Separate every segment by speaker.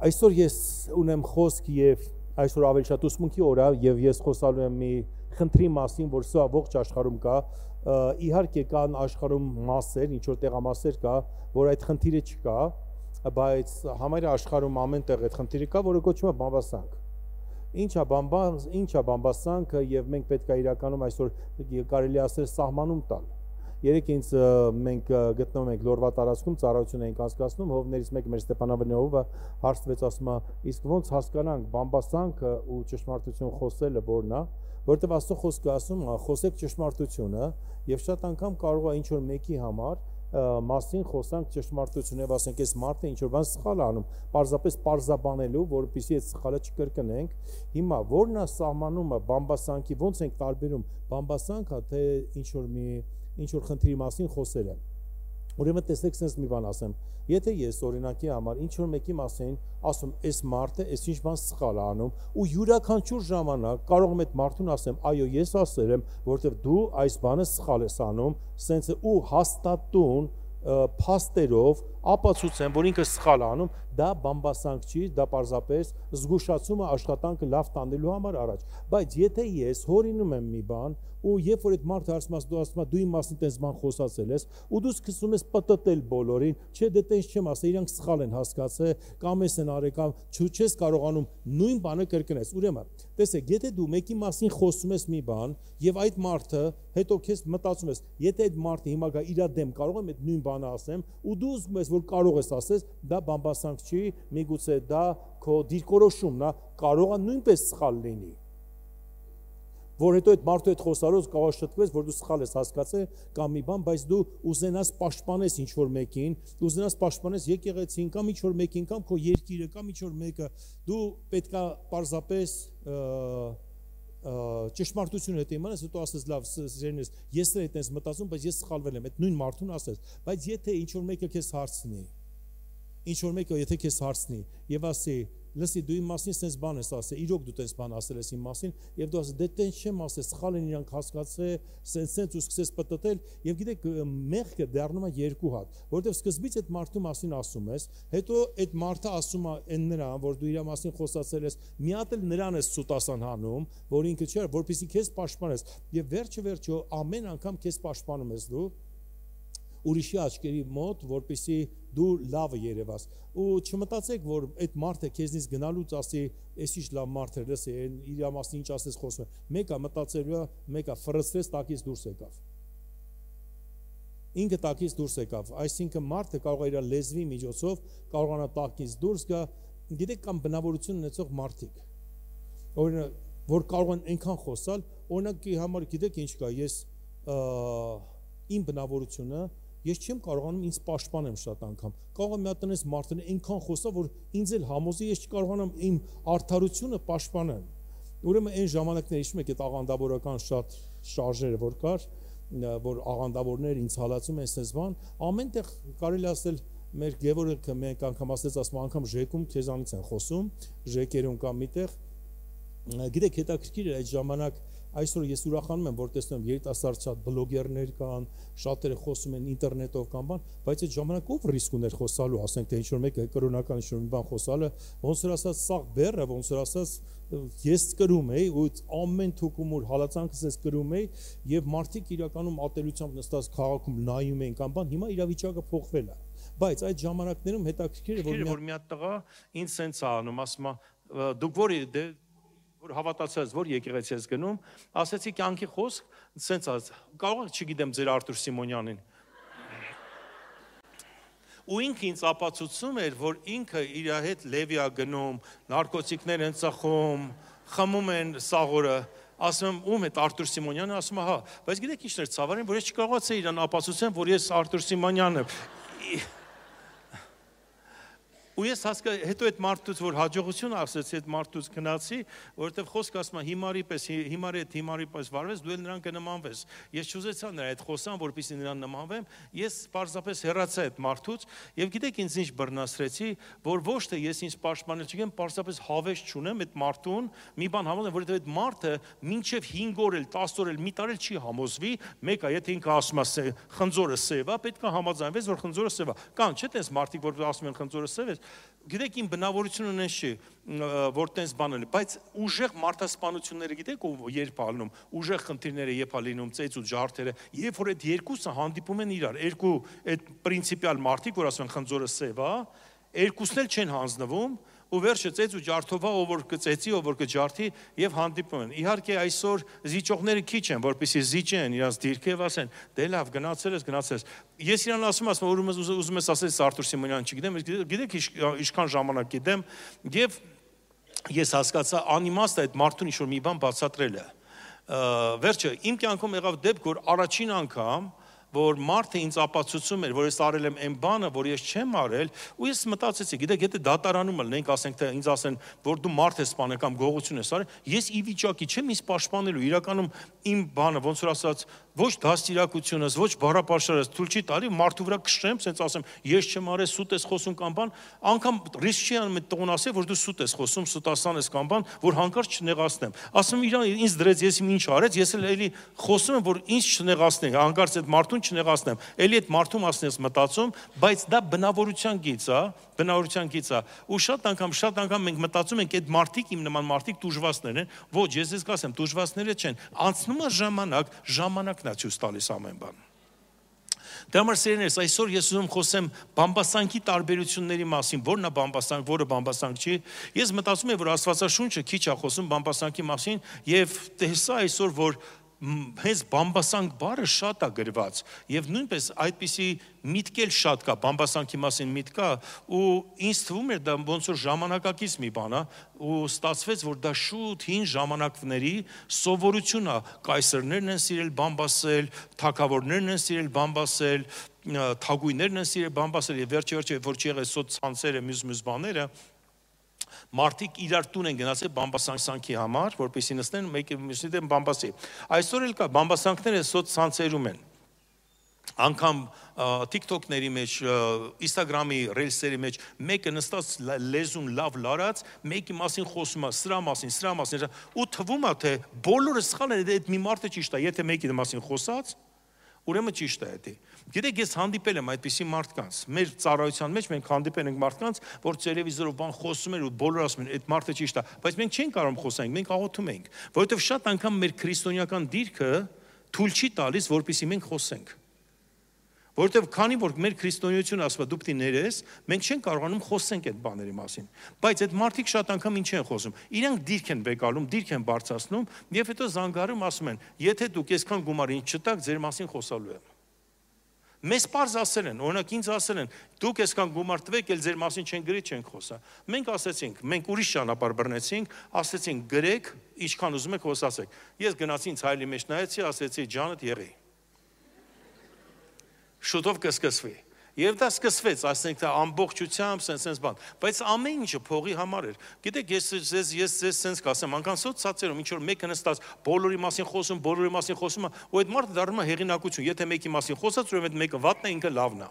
Speaker 1: այսօր ես ունեմ խոսք եւ այսօր ավելի շատ ուսմունքի օր է եւ ես խոսալու եմ մի խնդրի մասին, որ սա ողջ աշխարհում կա։ Իհարկե կան աշխարհում մասեր, ինչ որ տեղամասեր կա, որ այդ խնդիրը չկա, բայց համարյա աշխարհում ամենտեղ այդ խնդիրը կա, որը կոչվում է բամբասանք ինչա բամբաս, ինչա բամբասանքը եւ մենք պետք է իրականում այսօր կարելի ասել սահմանում տալ Երեք ինձ մենք գտնվում ենք Լորվա տարածքում ծառայություն ենք անցկացնում, հովներից մեկը մեր Ստեփանավնյովը հարցվեց ասում է, իսկ ո՞նց հասկանանք բամբասանքը ու ճշմարտություն խոսելը որն է, որտեղ աստծո խոսքը ասում է, խոսեք ճշմարտությունը եւ շատ անգամ կարող է ինչ որ մեկի համար մասին խոսանք ճշմարտություն եւ ասենք այս մարդը ինչ որ բան սխալ անում, parzapes parzabanելու, որովհետեւ այդ սխալը չկրկնենք։ Հիմա ո՞րն է սահմանումը բամբասանքի, ո՞նց ենք տարբերում բամբասանքը, թե ինչ որ մի ինչ որ խնդրի մասին խոսելը։ Ուրեմն տեսեք, sense մի բան ասեմ։ Եթե ես օրինակի համար ինչ որ մեկի մասին ասում, այս մարդը այս ինչ բան սխալ է անում, ու յուրաքանչյուր ժամանակ կարող եմ այդ մարդուն ասեմ, այո, ես ասել եմ, որովհետև դու այս բանը սխալ ես անում, sense ու հաստատուն փաստերով ապացուցեմ, որ ինքը սխալ անում, դա բամբասանք չի, դա պարզապես զգուշացում է աշխատանքը լավ տանելու համար առաջ։ Բայց եթե ես հորինում եմ մի բան, ու երբ որ այդ մարդը է, դու ասում ես, դու իմ մասին տես բան խոսացել ես, ու դու սկսում ես պատտել բոլորին, չէ, դե տես չեմ ասա, իրանք սխալ են հասկացել, կամ ես են արել, կամ չես կարողանում նույն բանը կրկնես։ Ուրեմն, տեսեք, եթե դու մեկի մասին խոսում ես մի բան, եւ այդ մարդը հետո քեզ մտածում ես, եթե այդ մարդը հիմա գա իր դեմ կարող եմ այդ նույն բանը ասեմ, ու դու ուզում ես, որ կարող ես ասես, դա բամբասանք չի, միգուցե դա քո դիրքորոշումն է, կարող է նույնպես սխալ լինի որ հետո այդ մարդու հետ խոսալուց կարող շտկվես, որ դու սխալ ես հասկացել կամ մի բան, բայց դու ուզենաս պաշտպանես ինչ որ մեկին, ուզենաս պաշտպանես եկեղեցին կամ ինչ որ մեկին կամ քո երկիրը կամ ինչ որ մեկը, դու պետքա պարզապես ճշմարտությունը հետ իմանաս, հետո ասես լավ, սերնես, ես էլ այդպես մտածում, բայց ես սխալվել եմ, այդ նույն մարդուն ասես, բայց եթե ինչ որ մեկը քեզ հարցնի, ինչ որ մեկը եթե քեզ հարցնի եւ ասի, լսի դու իմ մասին sense բան ես ասել, իրոք դու տես բան ասել ես իմ մասին, եւ դու ասես դե տենց չեմ ասել, սխալ են իրանք հասկացել, sense sense ու սկսես պատտել, եւ գիտեք մեղքը դառնում է երկու հատ, որովհետեւ սկզբից այդ մարդու մասին ասում ես, հետո այդ մարդը ասում է այն նրան, որ դու իր մասին խոսացել ես, մի հատ էլ նրան ես սուտասան հանում, որ ինքը չէ, որպեսզի քեզ պաշտպանես, եւ վերջը վերջո ամեն անգամ քեզ պաշտպանում ես դու ուրիշի աչքերի մոտ, որպեսի դու լավը երևաս։ Ու չմտածեք, որ այդ մարդը քեզնից գնալուց ասի, «Էս ինչ լավ մարդ է, լսի, իր մասին ինչ ասես խոսում է»։ Մեկը մտածելու է, մեկը ֆրստրեց տակից դուրս եկավ։ Ինքը տակից դուրս եկավ, այսինքն մարդը կարող է իր լեզվի միջոցով կարողանա տակից դուրս գա, գիտեք կամ բնավորություն ունեցող մարդիկ։ Օրինակ, որ կարող են այնքան խոսալ, օրինակի համար գիտեք ինչ կա, ես իմ բնավորությունը ես չեմ կարողանում ինձ պաշտպանեմ շատ անգամ։ Կարող եմ մի հատ տնես մարդն այնքան խոսա, որ ինձ էլ համոզի ես չկարողանամ իմ արդարությունը պաշտպանել։ Ուրեմն այն ժամանակներ հիշում եք այդ աղանդավորական շատ շարժերը որ կար, որ աղանդավորներ ինձ հալածում են այսպես բան, ամենտեղ կարելի ասել մեր Գևորգը մենք անգամ ասեց ասում անգամ ժեկում քեզանից են խոսում, ժեկերում կամ միտեղ գիտեք հետաքրքիր է այդ ժամանակ Այսօր ես ուրախանում եմ, որ տեսնում եմ երիտասարդ շատ բլոգերներ կան, շատերը խոսում են ինտերնետով կամ բան, բայց այդ ժամանակով ռիսկ ուներ խոսալու, ասենք թե ինչ որ մեկը կրոնական ինչ որ մի բան խոսալը, ոնց որ ասած սաղ բերը, ոնց որ ասած ես կրում էի ու ամեն թուկումուր հալածանքս ես կրում էի եւ մարդիկ իրականում ատելությամբ նստած քաղաքում նայում էին կամ բան, հիմա իրավիճակը փոխվել է բայց այդ ժամանակներում հետաքրքիր է որ մի հատ տղա ինձ սենց անում ասում է դուք որի դե որ հավատացած որ եկեղեցի ես գնում, ասեցի կյանքի խոսք, սենց ասած, կարող եք չգիտեմ ձեր Արտուր Սիմոնյանին։ Ու ինքը ինձ ապացուցում էր, որ ինքը իր հետ Լևիա գնում, նարկոտիկներ են ծխում, խմում են սաղորը, ասում ում է Արտուր Սիմոնյանը, ասում է հա, բայց գիտեք ինչ էր ցավարին, որ ես չկարողացա իրան ապացուցեմ, որ ես Արտուր Սիմոնյանը եմ ու ես հասկա հետո այդ մարդուց որ հաջողություն ասեցի այդ մարդուց գնացի որովհետև խոսք ասում է հիմարի պես հիմարի հետ հիմարի պես վարվես դու էլ նրան կնմանվես ես չուզեցա նրա հետ խոսան որպեսզի նրան նմանվեմ ես պարզապես հեռացա այդ մարդուց եւ գիտեք ինձ ինչ բռնասրեցի որ ոչ թե ես ինձ պաշտպանել չգեմ պարզապես հավես չունեմ այդ մարդուն մի բան համոզեմ որովհետև այդ մարդը մինչև 5 օր էլ 10 օր էլ մի տարել չի համոզվի մեկը եթե ինքը ասում է խնձորը սև է պետք է համաձայնվես որ խնձորը սև է կան չէ՞ տես մարդիկ որ ասում են խնձորը սև է
Speaker 2: Գիտեք, իմ բնավորությունը նենց չի, որ տենց բանել, բայց ուժեղ մարդասպանությունները գիտեք ով երբ ալնում, ուժեղ խնդիրները երբ ա լինում, ծեծ ու ջարդերը, երբ որ այդ երկուսը հանդիպում են իրար, երկու այդ պրինցիպիալ մարդիկ, որ ասում են խնձորը սև է, երկուսն էլ չեն հանձնվում, ու վերջը ծեծ ու ջարդովա ով որ կծեծի, ով որ կջարդի եւ հանդիպում են։ Իհարկե այսօր զիջողները քիչ են, որպեսզի զիջեն իրաց դիրքը եւ ասեն, դե լավ, գնացել ես, գնացել ես։ Ես իրան ասում ասում որ ուզում ես ասել Արտուր Սիմոնյան, չգիտեմ, գիտեք ինչքան ժամանակ գիտեմ եւ ես հասկացա անիմաստ է այդ մարդուն ինչ որ մի բան բացատրել է։ Վերջը իմ կյանքում եղավ դեպք, որ առաջին անգամ որ մարդը ինձ ապացուցում էր, որ ես արել եմ այն բանը, որ ես չեմ արել, ու ես մտածեցի, գիտեք, եթե դատարանում ելնենք, ասենք թե ինձ ասեն, որ դու մարդ ես սպանել կամ գողություն ես արել, ես ի վիճակի չեմ ինձ պաշտպանելու։ Իրականում իմ բանը, ոնց որ ասած, ոչ դաստիարակությունս, ոչ բառապաշարս թույլ չի տալի մարդու վրա կշռեմ, ասենց ասեմ, ես չեմ արել, սուտ ես խոսում կամ բան, անգամ ռիսկ չի անում տողն ասել, որ դու սուտ ես խոսում, սուտասան ես կամ բան, որ հանկարծ չնեղացնեմ։ Ասում իրան ինձ դրեց, ես ինչ արեց, ես էլ էլի խոսում եմ, որ ինձ չնեղացնենք, հանկարծ այդ մարդուն չնեղացնեմ։ Էլի այդ մարդու մասն ես մտածում, բայց դա բնավորության գիծ է, բնավորության գիծ է։ Ու շատ անգամ, շատ անգամ մենք մտածում ենք այդ մարդիկ իմ նման մարդիկ դժվասներ են։ Ոչ, ես ես կասեմ, դժվասները չեն։ Անցնում է ժամանակ, ժամանակն է ցույց տալիս ամեն բան։ Դե համար սերներս, այսօր ես ուզում խոսեմ բամբասանքի տարբերությունների մասին, որն է բամբասանք, որը բամբասանք չի։ Ես մտածում եմ, որ Աստվածաշունչը քիչ է խոսում բամբասանքի մասին եւ տեսա այսօր, որ հենց բամբասանք բառը շատ է գրված եւ նույնպես այդպիսի միտքել շատ կա բամբասանքի մասին միտք կա ու ինձ թվում էր դա ոնց որ ժամանակակից մի բան է ու ստացվեց որ դա շուտ հին ժամանակների սովորություն է կայսերներն են սիրել բամբասել թակավորներն են սիրել բամբասել թագույներն են սիրել բամբասել եւ վերջի վերջի որ չի եղել սոց ցանցերը մյուս մյուս բաները մարդիկ իրար տուն են գնացել բամբասանքի համար, որպեսի նստեն մեկը մյուսի դեմ բամբասի։ Այսօր էլ կա բամբասանքները սոցցանցերում են անգամ TikTok-ների մեջ, Instagram-ի ռիլսերի մեջ մեկը նստած լեզուն լավ լարած, մեկի մասին խոսում է, սրա մասին, սրա մասին, ու թվում է թե բոլորը սխալ են, այդ մի մարդը ճիշտ է, եթե մեկի մասին խոսած, ուրեմն ճիշտ է դա։ Գիտեք, ես հանդիպել եմ այդպիսի մարդկանց։ Մեր ծառայության մեջ մենք հանդիպել ենք մարդկանց, որ տելևիզորով բան խոսում են ու բոլորը ասում են, այդ մարդը ճիշտ է, բայց մենք չենք կարող խոսենք, մենք աղոթում ենք, որովհետև շատ անգամ մեր քրիստոնեական դիրքը թույլ չի տալիս, որպեսզի մենք խոսենք։ Որովհետև քանի որ մեր քրիստոնեությունը ասում է դու պիտի ներես, մենք չենք կարողանում խոսենք այդ բաների մասին։ Բայց այդ մարդիկ շատ անգամ ինչ են խոսում։ Իրանք դիրք են բեկալում, դիրք են բարձրացնում եւ հետո զանգարում ասում են. «Եթե դուք այսքան գումար ինձ չտաք, ձեր մասին խոսալու եմ»։ Մեզ པարզ ասել են, օրինակ ինձ ասել են, դուք այսքան գումար տվեք, ել ձեր մասին չեն գրի, չենք խոսա։ Մենք ասեցինք, մենք ուրիշ ճանապարհ բռնեցինք, ասեցինք գրեք, ինչքան ուզում եք խոսացեք։ Ես գնացի ինձ հայլի մեջ նայեցի, ասեցի ջանդ եղի։ Շուտով կսկսվի։ Եվ դա սկսվեց, ասենք թե ամբողջությամբ, սենց սենց բան, բայց ամեն ինչը փողի համար էր։ Գիտեք, ես ես ես ես սենց կասեմ, անկան սոցցածերում ինչ որ մեկը նստած բոլորի մասին խոսում, բոլորի մասին խոսում, ու այդ մարդը դառնում է հեղինակություն։ Եթե մեկի մասին խոսած, ուրեմն այդ մեկը վատն է, ինքը լավն է։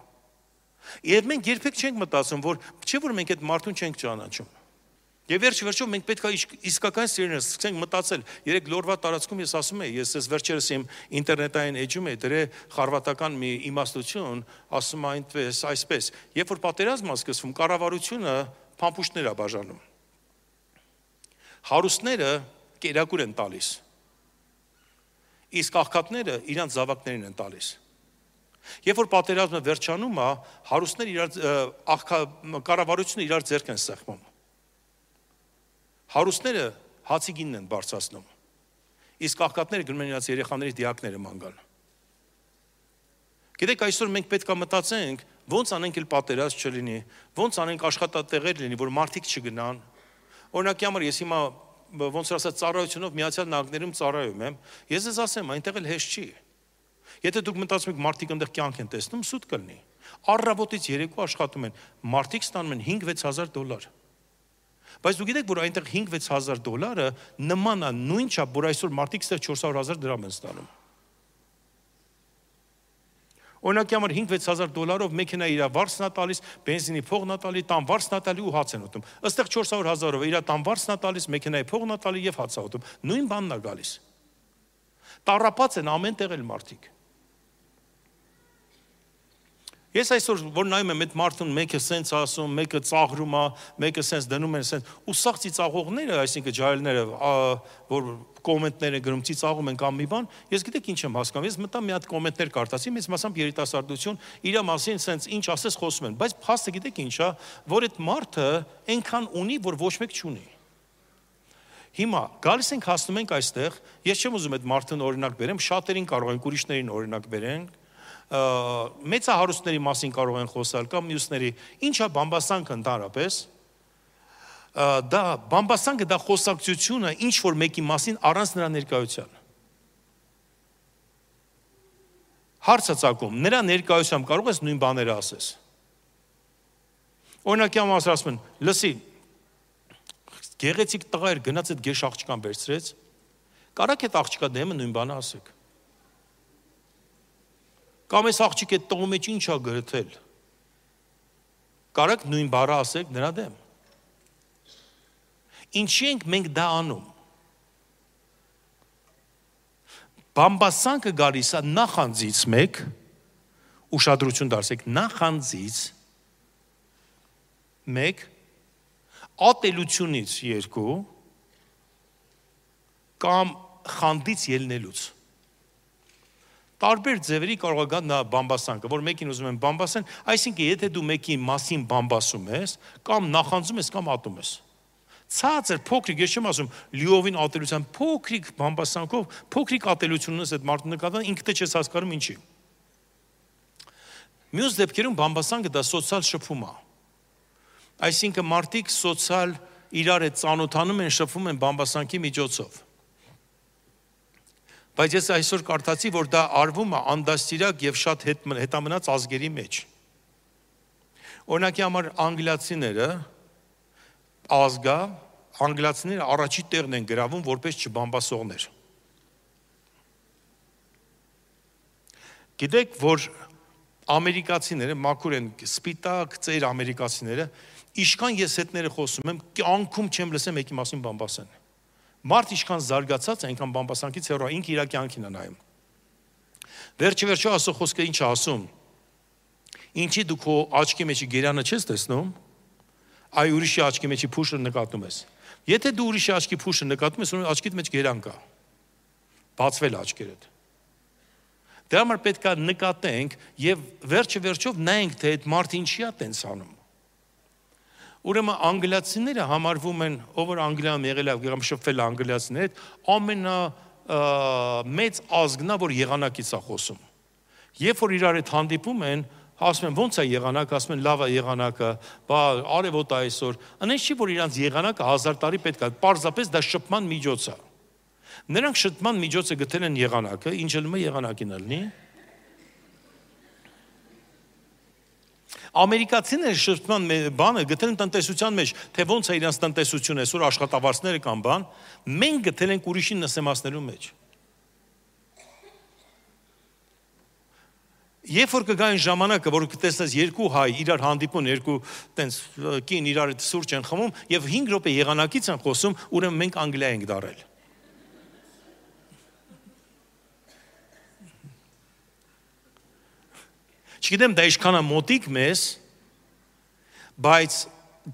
Speaker 2: Եվ մենք երբեք չենք մտածում, որ չէ որ մենք այդ մարդուն չենք ճանաչում։ Եվ վերջ վերջո մենք պետք է իսկական սիրելիներ սկսենք մտածել։ Երեք լորվա տարածքում ես ասում եմ, ես ես վերջերս իմ ինտերնետային էջում է դրե խարվատական մի իմաստություն, ասում այնպես, այսպես։ Երբ որ պատերազմը սկսվում, կառավարությունը փամփուշտներ է բաժանում։ Հարուստները կերակուր են տալիս։ Իսկ աղքատները իրանց զավակներին են տալիս։ Երբ որ պատերազմը վերջանում է, հարուստները իրար աղքա կառավարությունը իրար ձեռք են սեղմում Հարուստները հացի գինն են բարձրացնում։ Իսկ աղքատները գնում են իրաց երեխաների դիակները մանգալ։ Գիտեք, այսօր մենք պետք է մտածենք, ո՞նց անենք էլ պատերազմ չլինի, ո՞նց անենք աշխատատեղեր լինի, որ մարդիկ չգնան։ Օրինակի համար ես հիմա ոնց որ ասած ծառայությունով Միացյալ Նահանգներում ծառայում եմ, ես ես ասեմ, այնտեղ էլ հեշտ չի։ Եթե դուք մտածում եք մարդիկ այնտեղ կյանք են տեսնում, սուտ կլինի։ Առավոտից երեկո աշխատում են, մարդիկ ստանում են 5-6000 դոլար։ Բայց դու գիտեք, որ այնտեղ 5-6000 դոլարը նման է նույն չափ, որ այսօր մարդիկ ստեղ 400.000 դրամ են ստանում։ Օրինակի համար 5-6000 դոլարով մեքենա իր վարձն է տալիս, բենզինի փողն է տալի, տան վարձն է տալի ու հաց են ուտում։ Ըստեղ 400.000-ով իր տան վարձն է տալիս, մեքենայի փողն է տալի եւ հաց է ուտում։ Նույն բանն է գալիս։ Տարապած են ամեն տեղ էլ մարդիկ։ Ես այսօր որ նայում եմ այդ մարդուն, մեկը սենց ասում, մեկը ծաղրում է, մեկը սենց դնում են սենց, ու սաղ ծիծաղողները, այսինքն ջահելները, որ կոմենտներ են գրում, ծիծաղում են կամ մի բան, ես գիտեք ինչ եմ հասկանում։ Ես մտա մի հատ կոմենտներ կարդացի, մեծ մասամբ երիտասարդություն իր մասին սենց ինչ ասես խոսում են, բայց փաստը գիտեք ինչ է, որ այդ մարդը այնքան ունի, որ ոչ մեկ չունի։ Հիմա գալիս ենք հասնում ենք այստեղ, ես չեմ ուզում այդ մարդուն օրինակ բերեմ, շատերին կարող ենք ուրիշներին օրինակ բերենք, մեծահարուստների մասին կարող են խոսալ կամ մյուսների, ինչա բամբասանքը ընդհանրապես, դա բամբասանքը դա խոսակցությունը ինչ որ մեկի մասին առանց նրա ներկայության։ Հարցը ցակում, նրա ներկայությամբ կարող ես նույն բաները ասես։ Օրինակի համար ասում են, լսի, գեղեցիկ տղա էր գնաց այդ գեշ աղջկան վերցրեց, կարակ այդ աղջկա դեմը նույն բանը ասեք։ Կամ այս աղջիկը տողու մեջ ինչ ա գրթել։ Կարակ նույն բառը ասեք նրա դեմ։ Ինչի ենք մենք դա անում։ Բամբասանքը գալիս է նախանձից մեկ ուշադրություն դարձեք նախանձից մեկ ատելությունից երկու կամ խանդից ելնելուց տարբեր ձևերի կարող է գա նա բամբասանքը, որ մեկին ուզում են բամբասեն, այսինքն եթե դու մեկի մասին բամբասում ես, կամ նախանձում ես, կամ ատում ես։ Ցածր փոքրիկ, ես չեմ ասում լիովին ատելության, փոքրիկ բամբասանքով, փոքրիկ ատելությունից այդ մարդու նկատան ինքդ չես հասկանում ինչի։ Մյուս դեպքերում բամբասանքը դա սոցիալ շփում է։ Այսինքն մարդիկ սոցիալ իրար հետ ծանոթանում են, շփվում են բամբասանքի միջոցով Բայց ես այսօր կարդացի, որ դա արվում է անդաստիրակ եւ շատ հետ հետամնաց ազգերի մեջ։ Օրինակի համար անգլիացիները ազգա անգլիացիները առաջի տեղն են գրավում որպես չբամբասողներ։ Գիտեք, որ ամերիկացիները մաքուր են, սպիտակ ծեր ամերիկացիները, իշքան ես հետները խոսում եմ, կյանքում չեմ լսեմ եկի մասին բամբասեն։ Մարդ ինչքան զարգացած է, այնքան բամբասանքից հեռու է, ինքը իր կյանքին է նայում։ Վերջի վերջո ասո խոսքը ինչ ասում։ Ինչի դու քո աչքի մեջի գերանը չես տեսնում, այ ուրիշի աչքի մեջի փուշը նկատում ես։ Եթե դու ուրիշի աչքի փուշը նկատում ես, ուրեմն աչքիդ մեջ գերան կա։ Բացվել աչքերդ։ Դրա համար պետք է նկատենք եւ վերջը վերջով նայենք թե այդ մարդը ինչի է տենց անում։ Ուրեմն անգլիացիները համարվում են, ով որ Անգլիայում եղել է, կամ շփվել անգլիացիների հետ, ամենա մեծ ազգնա, որ եղանակից է խոսում։ Երբ որ իրար հետ հանդիպում են, ասում են ո՞նց է եղանակը, ասում են լավ է եղանակը, բա արևոտ է այսօր։ Անես չի որ իրանց եղանակը 1000 տարի պետք է, պարզապես դա շփման միջոց է։ Նրանք շփման միջոցը գտել են եղանակը, ինչը լումը եղանակին ալնի, Ամերիկացիները շրջման բանը գտել են տնտեսության մեջ, թե ոնց է իրենց տնտեսությունը, այսօր աշխատավարձները կամ բան, մենք գտել ենք ուրիշին նսեմացնելու մեջ։ Երբ որ կգային ժամանակը, որ կտեսնես երկու հայ իրար հանդիպուն, երկու տենց կին իրար սուրճ են խմում եւ 5 րոպե եղանակից են խոսում, ուրեմն մենք Անգլիա ենք դարել։ Չգիտեմ դա ինչքան է մոտիկ մեզ, բայց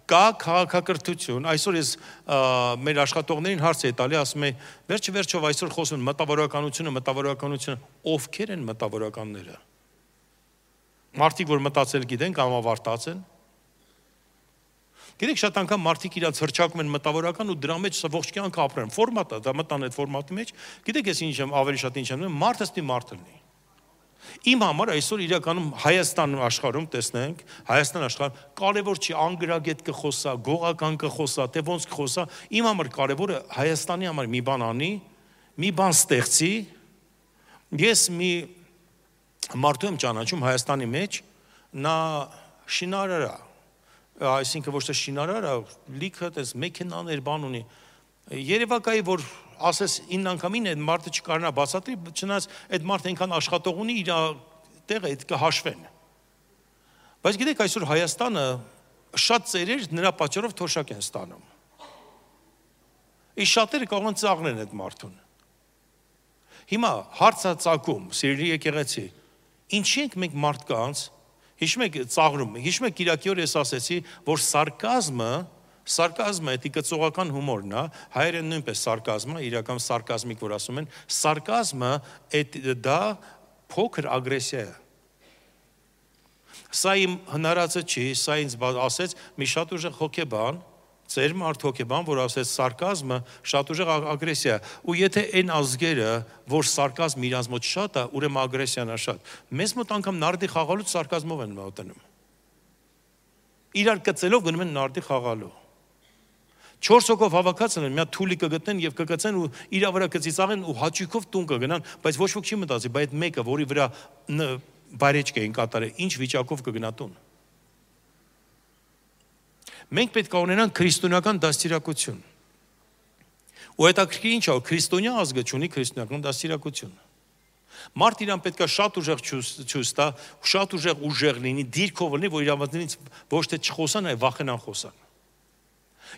Speaker 2: կա քաղաքակրթություն։ Այսօր ես մեր աշխատողներին հարց է տալի, ասում եմ, վերջը վերջով այսօր խոսում են մտավորականությունը, մտավորականությունը, ովքեր են մտավորականները։ Մարդիկ, որ մտածել գիտեն կամ ավարտած են։ Գիտեք, շատ անգամ մարդիկ իրանց հրճակում են մտավորական ու դրա մեջ ողջ կյանքը ապրեն։ Ֆորմատը, դա մտան այդ ֆորմատի մեջ։ Գիտեք, ես ինչ եմ ավելի շատ ինչ եմ, մարդը ստի մարդ լինի։ Իմ համար այսօր իրականում Հայաստան աշխարհում տեսնենք, Հայաստան աշխարհ կարևոր չի անգրագետ կխոսա, գողական կխոսա, թե ոնց կխոսա, իմ համար կարևորը Հայաստանի համար մի բան անի, մի բան ստեղծի։ Ես մի մարդու եմ ճանաչում Հայաստանի մեջ, նա շինարար է, այսինքն ոչ թե շինարար է, լիքը տես մեքենաներ բան ունի։ Երևակայի որ ասես 9 անգամին այդ մարդը չկարողանա բացատրի, չնայած այդ մարդը այնքան աշխատող ունի, իր տեղը այդ կհաշվեն։ Բայց գիտեք, այսօր Հայաստանը շատ ծերեր նրա պատճառով թոշակ են ստանում։ Իսկ շատերը կարող են ծաղրեն այդ մարդուն։ Հիմա հարցը ցակում, սիրելի եկեղեցի, ինչի ենք մենք մարդկանց Հիշում եք ծաղրում, հիշում եք Կիրակի օր ես ասեցի, որ սարկազմը Սարկազմը դա կծողական հումորն է, հայերեն նույնպես սարկազմը, իրական սարկազմիկ որ ասում են, սարկազմը դա փոքր ագրեսիա է։ Սա իմ հնարածը չի, սա ինձ ասեց մի շատ ուժեղ հոգեբան, ծեր մարդ հոգեբան, որ ասեց սարկազմը շատ ուժեղ ագրեսիա ու եթե այն ազգերը, որ սարկազմ իրանց մոտ շատ է, ուրեմն ագրեսիան է շատ։ Մեզ մոտ անգամ նարդի խաղալուց սարկազմով են մոտենում։ Իրար կծելով գնում են նարդի խաղալու։ 4 հոգով հավաքած են, մի հատ թուլի կգտնեն եւ կգցեն ու իր վրա կծիծաղեն ու հաճույքով տուն կգնան, բայց ոչ ոք չի մտածի, բայց այդ մեկը, որի վրա բարեջք էին կատարել, ինչ վիճակով կգնա տուն։ Մենք պետք է ունենանք քրիստոնեական դաստիարակություն։ Ու հետաքրքիր ինչ է, քրիստոնյա ազգը ունի քրիստոնեական դաստիարակություն։ Մարդ իրան պետքա շատ ուժեղ չուս տա, շատ ուժեղ ուժեղ լինի, դիրքով լինի, որ իրավացնից ոչ թե չխոսան, այլ վախենան խոսան։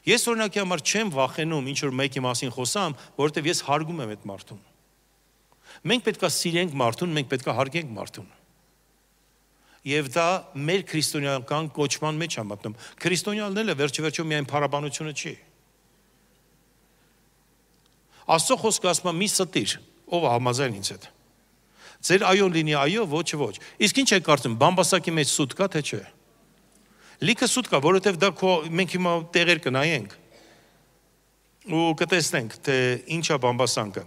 Speaker 2: Ես օրինակի համար չեմ վախենում ինչ որ մեկի մասին խոսամ, որովհետև ես հարգում եմ այդ մարդուն։ Մենք պետքա սիրենք մարդուն, մենք պետքա հարգենք մարդուն։ Եվ դա մեր քրիստոնեական կոչման մեջ է մտնում։ Քրիստոնյալն էլ վերջի վերջո միայն փառաբանությունը չի։ Աստծո խոսքը ասում է մի ստիր, ով է համաձայն ինձ հետ։ Ձեր այոն լինի այո, ոչ ոչ։ Իսկ ինչ է կարծում, բամբասակի մեջ սուտ կա թե չէ։ Լիքը սուտ կա, որովհետև դա քո մենք հիմա տեղեր կնայենք ու կտեսնենք թե ինչա բամբասանքը։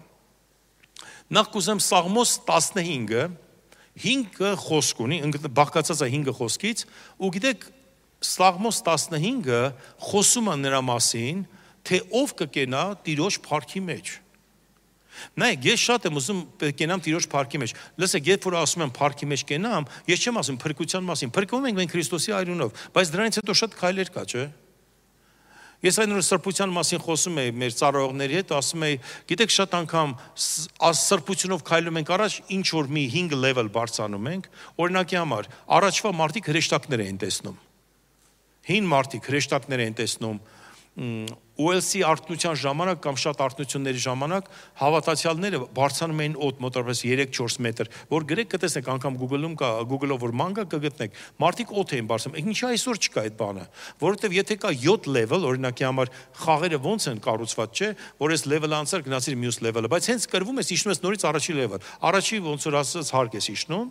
Speaker 2: Նախ կուզեմ Սաղմոս 15-ը 5 խոսք ունի, բաղկացած է 5 խոսքից, ու գիտեք Սաղմոս 15-ը խոսում է նրա մասին, թե ով կկենա Տիրոջ փառքի մեջ։ Նայեք, ես շատ եմ ուզում կենամ Տիրոջ փառքի մեջ։ Լսեք, երբ որ ասում եմ փառքի մեջ կենամ, ես չեմ ասում փրկության մասին։ Փրկվում ենք մենք Քրիստոսի այրունով, բայց դրանից հետո շատ քայլեր կա, չէ՞։ Ես այն որ սրբության մասին խոսում եի մեր ծառայողների հետ, ասում եի, գիտեք, շատ անգամ սրբությունով քայլում ենք առաջ, ինչ որ մի 5 level բարձանում ենք, օրինակի համար, առաջվա մարտիկ հրեշտակներ էին տեսնում։ Հին մարտիկ հրեշտակներ էին տեսնում, Ուելսի արտնության ժամանակ կամ շատ արտնությունների ժամանակ հավատացյալները բարձանում էին օդ մոտավորապես 3-4 մետր, որ գրեք կտեսնեք անգամ Google-ում կա, Google-ով որ ման կա կգտնեք։ Մարդիկ օդ էին բարձրանում։ Ինչի այսօր չկա այդ բանը, որովհետև եթե կա 7 level, օրինակի համար խաղերը ոնց են կառուցված, չէ, որ այս level-ը անցար գնացիր մյուս level-ը, բայց հենց կրվում ես իջնում ես նորից առաջի level։ Առաջի ոնց որ ասած հարկ ես իջնում,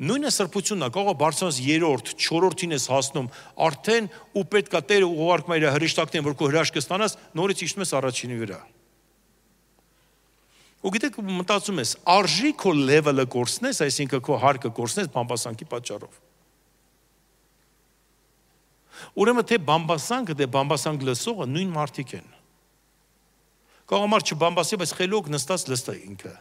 Speaker 2: Նույնը սրբությունն է, կարող է բարձրանաս 3-րդ, 4-րդին ես հասնում, արդեն ու պետքա Տերը ուղարկում իր հրեշտակներին, որ քո հրաշքը ստանաս, նորից իջնում ես առաջինի վրա։ Ու գիտեք մտածում ես, արժի քո level-ը կորցնես, այսինքն քո հարկը կորցնես բամբասանքի պատճառով։ Ուրեմն թե բամբասանքը, թե բամբասանք լսողը նույն մարդիկ են։ Կարող մարդ չբամբասի, բայց խելոք նստած լստա ինքը։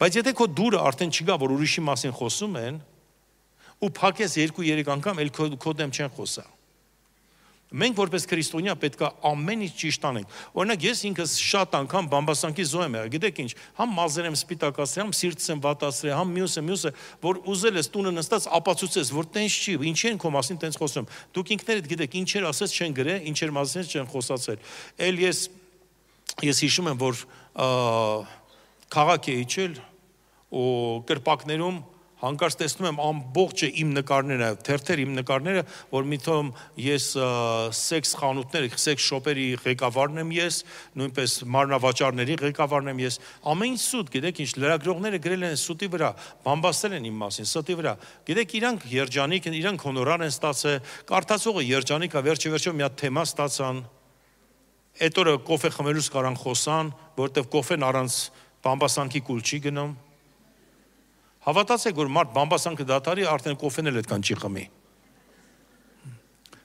Speaker 2: Բայց եթե քո դուրը արդեն չգա, որ ուրիշի մասին խոսում են, ու փակես 2-3 անգամ, ել քո, քո դեմ չեն խոսա։ Մենք որպես քրիստոնյա պետքա ամեն ինչ ճիշտ անենք։ Օրինակ ես ինքս շատ անգամ բամբասանքի զոհ եմ եղել։ Գիտեք ինչ, համ մազեր եմ սպիտակացրել, համ սիրտս եմ վատացրել, համ մյուսը, մյուսը, որ ուզել ես տունը նստած ապացուցես, որ տենց չի, ինչի են քո մասին տենց խոսում։ Դուք ինքներդ գիտեք, ինչեր ասես չեն գրել, ինչեր մասին չեն խոսացել։ Էլ ես ես հիշում եմ, որ քաղաք է իջել ու կրպակներում հանկարծ տեսնում եմ ամբողջը իմ նկարները, թերթեր իմ նկարները, որ միթոմ ես սեքս խանութներ, սեքս շոպերի ղեկավարն եմ ես, նույնպես մարմնավաճառների ղեկավարն եմ ես։ Ամեն սուտ, գիտեք ինչ, լրագրողները գրել են սուտի վրա, բամբասել են իմ մասին, սուտի վրա։ Գիտեք, իրանք երջանիկ են, իրանք հոնորար են ստացել, կարդացողը երջանիկ է, վերջի վերջո մի հատ թեմա ստացան։ Այդ օրը կոֆե խմելուց կարան խոսան, որովհետև կոֆեն առանց բամբասանքի կուլ չի գնում։ Հավատացեք, որ մարդ բամբասանքը դատարի արդեն կոֆեն էլ այդքան չի խմի։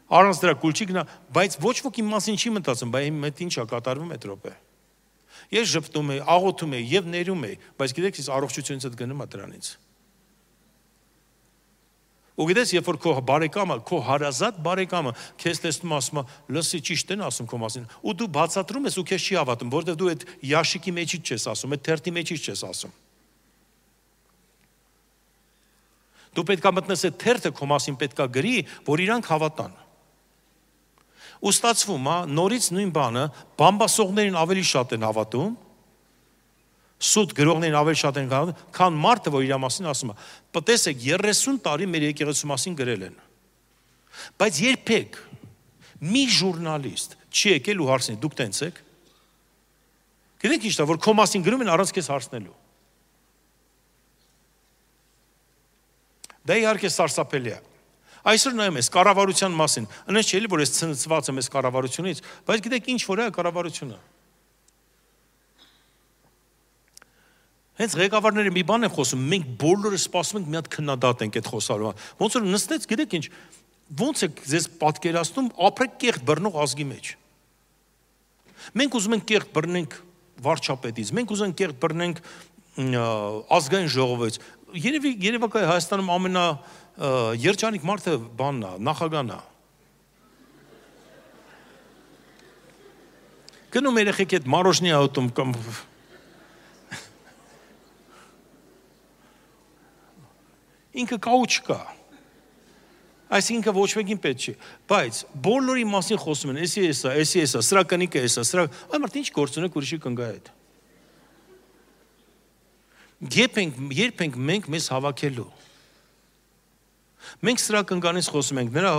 Speaker 2: Առանց դրա կուլ չի գնա, բայց ոչ ոք իմ մասին չի մտածում, բայց իմ հետ ինչա կատարվում այդ րոպե։ Ես ճպտում եի, աղոթում եի եւ ներում եի, բայց գիտեք, ես առողջությունից հետ գնում եմ դրանից։ Ու գիտես, երբ որ քո բարեկամը, քո հարազատ բարեկամը քեզ տեսնում ասում է, լսի ճիշտ են ասում քո մասին, ու դու բացատրում ես ու քեզ չի հավատում, որովհետև դու այդ յաշիկի մեջից չես ասում, այդ թերթի մեջից չես ասում։ Դու պետք է մտնես այդ թերթը քո մասին պետք է գրի, որ իրանք հավատան։ Ու ստացվում է նորից նույն բանը, բամբասողներին ավելի շատ են հավատում, Սուտ գրողներին ավելի շատ են գանում, քան մարդը, որ իր մասին ասում է։ Պատեսեք 30 տարի մեր եկեղեցու մասին գրել են։ Բայց երբեք մի ժուրնալիստ չի եկել ու հարցնի, դուք տենց եք։ Գիտեք ինչ դա, որ քո մասին գրում են առանց քեզ հարցնելու։ Դա իհարկե սարսափելի է։ Այսօր նայում ես կառավարության մասին։ Այնպես չէ՞ որ ես ցնցված եմ այս կառավարությունից, բայց գիտեք ինչ որ է կառավարությունը։ Հենց ղեկավարները մի բան են խոսում, մենք բոլորը սպասում ենք մի հատ քննադատ ենք այդ խոսալու։ Ոնց որ նստեց, գիտեք ինչ, ոնց է ձեզ պատկերացնում ապրեք կեղտ բռնող ազգի մեջ։ Մենք ուզում ենք կեղտ բռնենք վարչապետից, մենք ուզում ենք կեղտ բռնենք ազգային ժողովից։ Երևի Երևակայ Հայաստանում ամենա երջանիկ մարդը բանն է, նախագահն է։ Գնում երեխեք այդ մարոշնի ավտոմ կամ ինքը կաու չկա։ Այսինքն ոչ մեկին պետք չի, բայց բոլորի մասին խոսում են, էսի էսա, էսի էսա, սրա կնիկը էսա, սրա, այ մարդ ինչ գործ ունեք ուրիշի կնգա այդ։ Երբ ենք, երբ ենք մենք մեզ հավաքելու։ Մենք սրա կնկանից խոսում ենք, նրա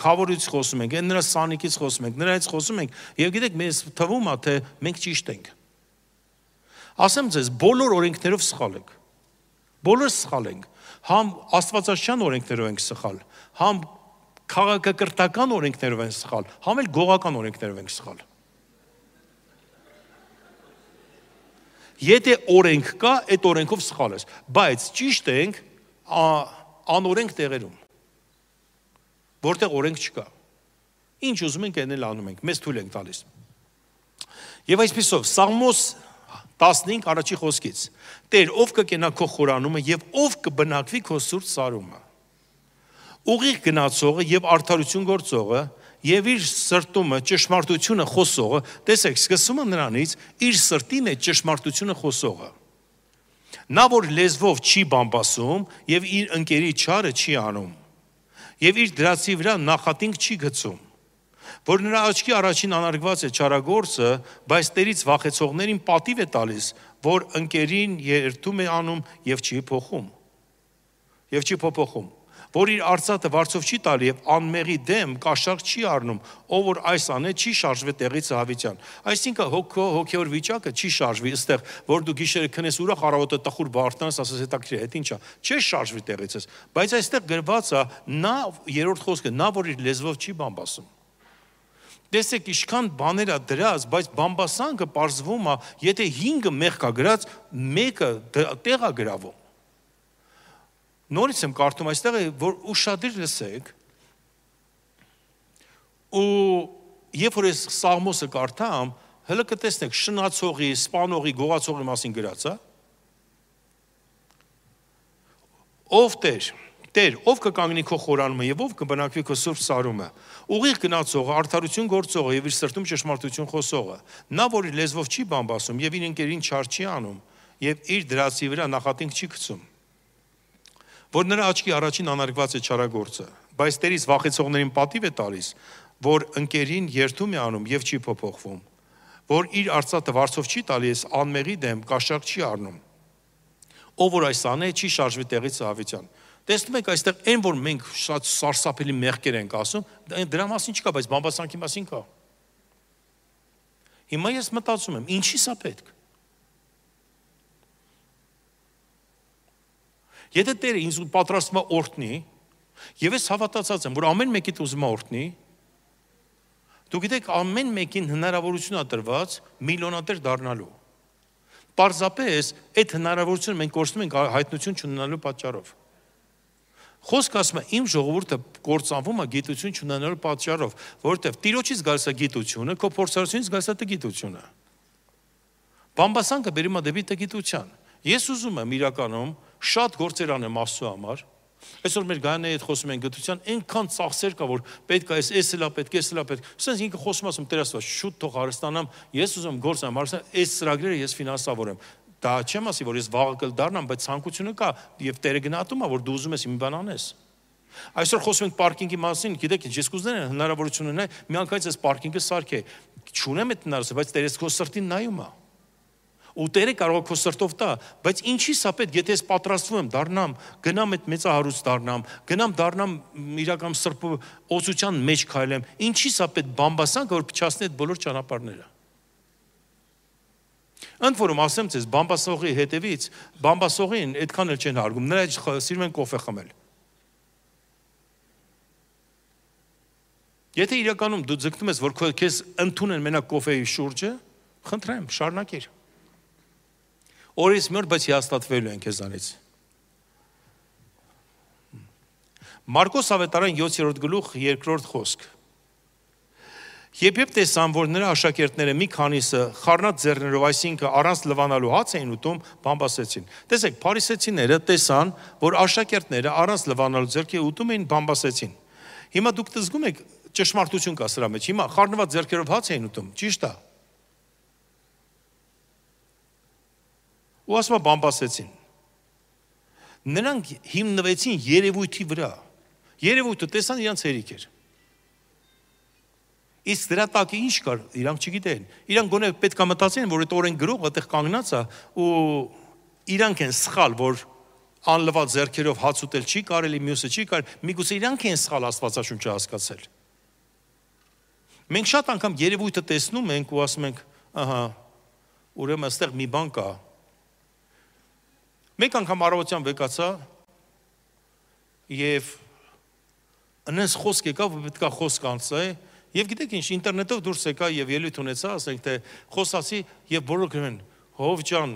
Speaker 2: խավորից խոսում ենք, նրա սանիկից խոսում ենք, նրանից խոսում ենք, եւ գիտեք, մեզ թվում է թե մենք ճիշտ ենք։ Ասեմ ձեզ, բոլոր օրենքներով սխալ եք։ Բոլորը սխալ ենք համ աստվածաշյան օրենքներով ենք սխալ, համ քաղաքակրթական օրենքներով ենք սխալ, համ էլ գողական օրենքներով ենք սխալ։ Եթե օրենք կա, այդ օրենքով սխալ ես, բայց ճիշտ ենք անօրենք տեղերում։ Որտեղ օրենք չկա։ Ինչ ուզում ենք այնել անում ենք, մեզ թույլ ենք տալիս։ Եվ այսպեսով Սաղմոս 15 առաջի խոսքից։ Տեր, ով կկենա քո խորանումը եւ ով կբնակվի քո սուրբ սարումը։ Ուղիղ գնացողը եւ արդարություն գործողը եւ իր սրտումը ճշմարտությունը խոսողը, տեսեք, սկսումը նրանից իր սրտին է ճշմարտությունը խոսողը։ Նա որ լեզվով չի բամբասում եւ իր ընկերի չարը չի անում եւ իր դրացի վրա նախատինք չի գցում որ նրա աչքի առաջին անարգված է ճարագործը, բայց Տերից վախեցողներին պատիվ է տալիս, որ ընկերին երթում է անում եւ չի փոխում։ Եվ չի փոփոխում որ իր արծաթը վարձով չի տալի եւ անմեղի դեմ կաշառք չի առնում, ով որ այս անե չի շարժվի տեղից հավիտյան։ Այսինքն հոգո հոգեոր վիճակը չի շարժվի, ըստեղ որ դու գիշերը քնես ուրախ առավոտը տխուր բարձրանաս, ասես հետա քրի, հետ ինչա։ Չի շարժվի տեղից։ Բայց այստեղ գրված է նա երրորդ խոսքը, նա որ իր լեզվով չի բամբասում։ Տեսեք, ինչքան բաներ է դրած, բայց բամբասանքը parzվում է, եթե 5-ը մեղ կա գրած, մեկը տեղ է գրավում։ Նորից եմ կարդում այստեղ, որ ուշադիր լսեք։ Ու երբ որ ես Սաղմոսը կարդամ, հələ կտեսնեք շնացողի, սպանողի, գողացողի մասին գրած է։ Ով Տեր, Տեր, ով կկանգնի քո խորանումը եւ ով կբնակվի քո սուրբ սարումը։ Ուղիղ գնացողը, արդարություն գործողը եւ իր սրտում ճշմարտություն խոսողը։ Նա, որ իր լեզվով չի բամբասում եւ իր ընկերին չար չի անում եւ իր դրացի վրա նախատինք չի գցում։ Որ նրա աչքի առաջին անարգված է չարագործը, բայց Տերից վախեցողներին պատիվ է տալիս, որ ընկերին երթում է անում եւ չի փոփոխվում։ Որ իր արծաթը վարձով չի տալիս, անմեղի դեմ կաշառք չի առնում։ Ով որ այս անե, չի շարժվի տեղից հավիտյան։ Տեսնում եք այստեղ այն որ մենք շատ սարսափելի մեղքեր ենք ասում, դրա մասին չկա, բայց բամբասանքի մասին կա։ Հիմա ես մտածում եմ, ինչի՞ սա պետք։ Եթե Տերը ինձ պատրաստում է օրտնի, եւ ես հավատացած եմ, որ ամեն մեկիդ ուզում է օրտնի, դու գիտեք ամեն մեկին հնարավորություն է տրված միլիոնատեր դառնալու։ Պարզապես այդ հնարավորությունը մենք կորցնում ենք հայտնություն չունենալու պատճառով։ Խոսք ասում է իմ ժողովուրդը կործանվում է գիտություն չունենալու պատճառով, որովհետև տիրոջից գալիս է գիտությունը, քո փորձառությունից գալիս է գիտությունը։ Բամբասանքը բերում է դեպի գիտության։ Ես ուզում եմ իրականում շատ գործեր անեմ Աստծո համար, Այսօր մեր գայանների հետ խոսում են գտության, այնքան ծախսեր կա, որ պետք է էս էս էլա պետք, էս էլա պետք։ Սենց ինքը խոսում ասում Տեր Աստված, շուտ թող հարստանամ, ես ուզում գործ անեմ, արսան, այս ծրագրերը ես ֆինանսավորեմ դա չեմ ասի, որ ես վաղը կդառնամ, բայց ցանկությունը կա եւ Տերը գնահատում է, որ դու ուզում ես մի բան անես։ Այսօր խոսում ենք պարկինգի մասին, գիտեք, ես կուզենա հնարավորություն ունենա մի անգամից այս պարկինգը սարքե։ Չունեմ այդ հնարավորությունը, բայց Տերես քո սրտին նայում է։ ու Տերը կարող է քո սրտով տա, բայց ինչի՞ սա պետք, եթե ես պատրաստվում եմ դառնամ, գնամ այդ մեծահարուստ դառնամ, գնամ դառնամ իրական սրբը օծության մեջ քայլեմ, ինչի՞ սա պետք բամբասանք, որ փչացնի այդ բոլոր ճանապարհները։ Ընդ որում ասեմ ձեզ, բամբասողի հետևից, բամբասողին այդքան էլ չեն հարգում, նրա սիրում են կոֆե խմել։ Եթե իրականում դու ձգտում ես, որ քեզ ընդունեն մենակ կոֆեի շուրջը, խնդրեմ, շարունակիր։ Օրից մի օր բայց հիաստատվելու են քեզանից։ Մարկոս ավետարան 7-րդ գլուխ 2-րդ խոսք։ Երբ երբ տեսան, որ նրա աշակերտները մի քանիսը խառնած ձեռներով, այսինքն առանց լվանալու հաց էին ուտում, բամբասեցին։ Տեսեք, փարիսեցիները տեսան, որ աշակերտները առանց լվանալու ձեռքի ուտում էին, բամբասեցին։ Հիմա դուք դզգում եք ճշմարտություն կա սրա մեջ։ Հիմա խառնված ձեռքերով հաց էին ուտում, ճիշտ է։ Ու ասма բամբասեցին։ Նրանք հիմնվեցին երևույթի վրա։ Երևույթը տեսան իրանց հերիք էր։ Իսկ դրա տակ ինչ կար, իրանք չգիտեն։ Իրանք գոնե պետքա մտածեն, որ այդ օրեն գրողը այդտեղ կանգնած է ու իրանք են սխալ, որ անլված зерքերով հաց ուտել չի կարելի, մյուսը չի կարելի։ Միգուցե իրանք են սխալ Աստվածաշունչը հասկացել։ Մենք շատ անգամ երևույթը տեսնում ենք ու ասում ենք, ահա, ուրեմն այստեղ մի բան կա։ Մեկ անգամ առավոտյան վեկացա եւ այնպես խոսք եկավ, որ պետքա խոսք անցնեի եւ գիտեք ինչ, ինտերնետով դուրս եկա եւ ելույթ ունեցա, ասենք թե խոսացի եւ բոլորը գրեն, հով ջան,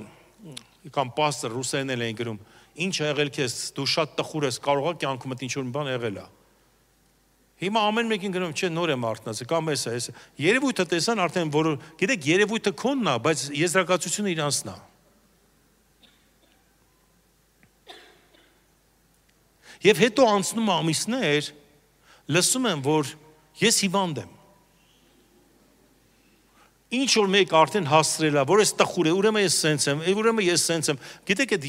Speaker 2: կամ պաստոր ռուսերեն էին գրում, ինչ ա եղել քեզ, դու շատ տխուր ես, կարողա կյանքումդ ինչ որ բան եղել է։ Հիմա ամեն մեկին գրում, չէ, նոր եմ արտնացել, կամ էս է, էս։ Երևույթը տեսան արդեն, որ գիտեք, երևույթը քոնն է, բայց եզրակացությունը իրանցն է։ Եվ հետո անցնում ամիսներ, լսում եմ, որ ես հիվանդ եմ։ Ինչ որ մեկ արդեն հասցրել է, որ ես տխուր է, ուրեմն ես սենց եմ, ուրեմն ես սենց եմ։ Գիտեք այդ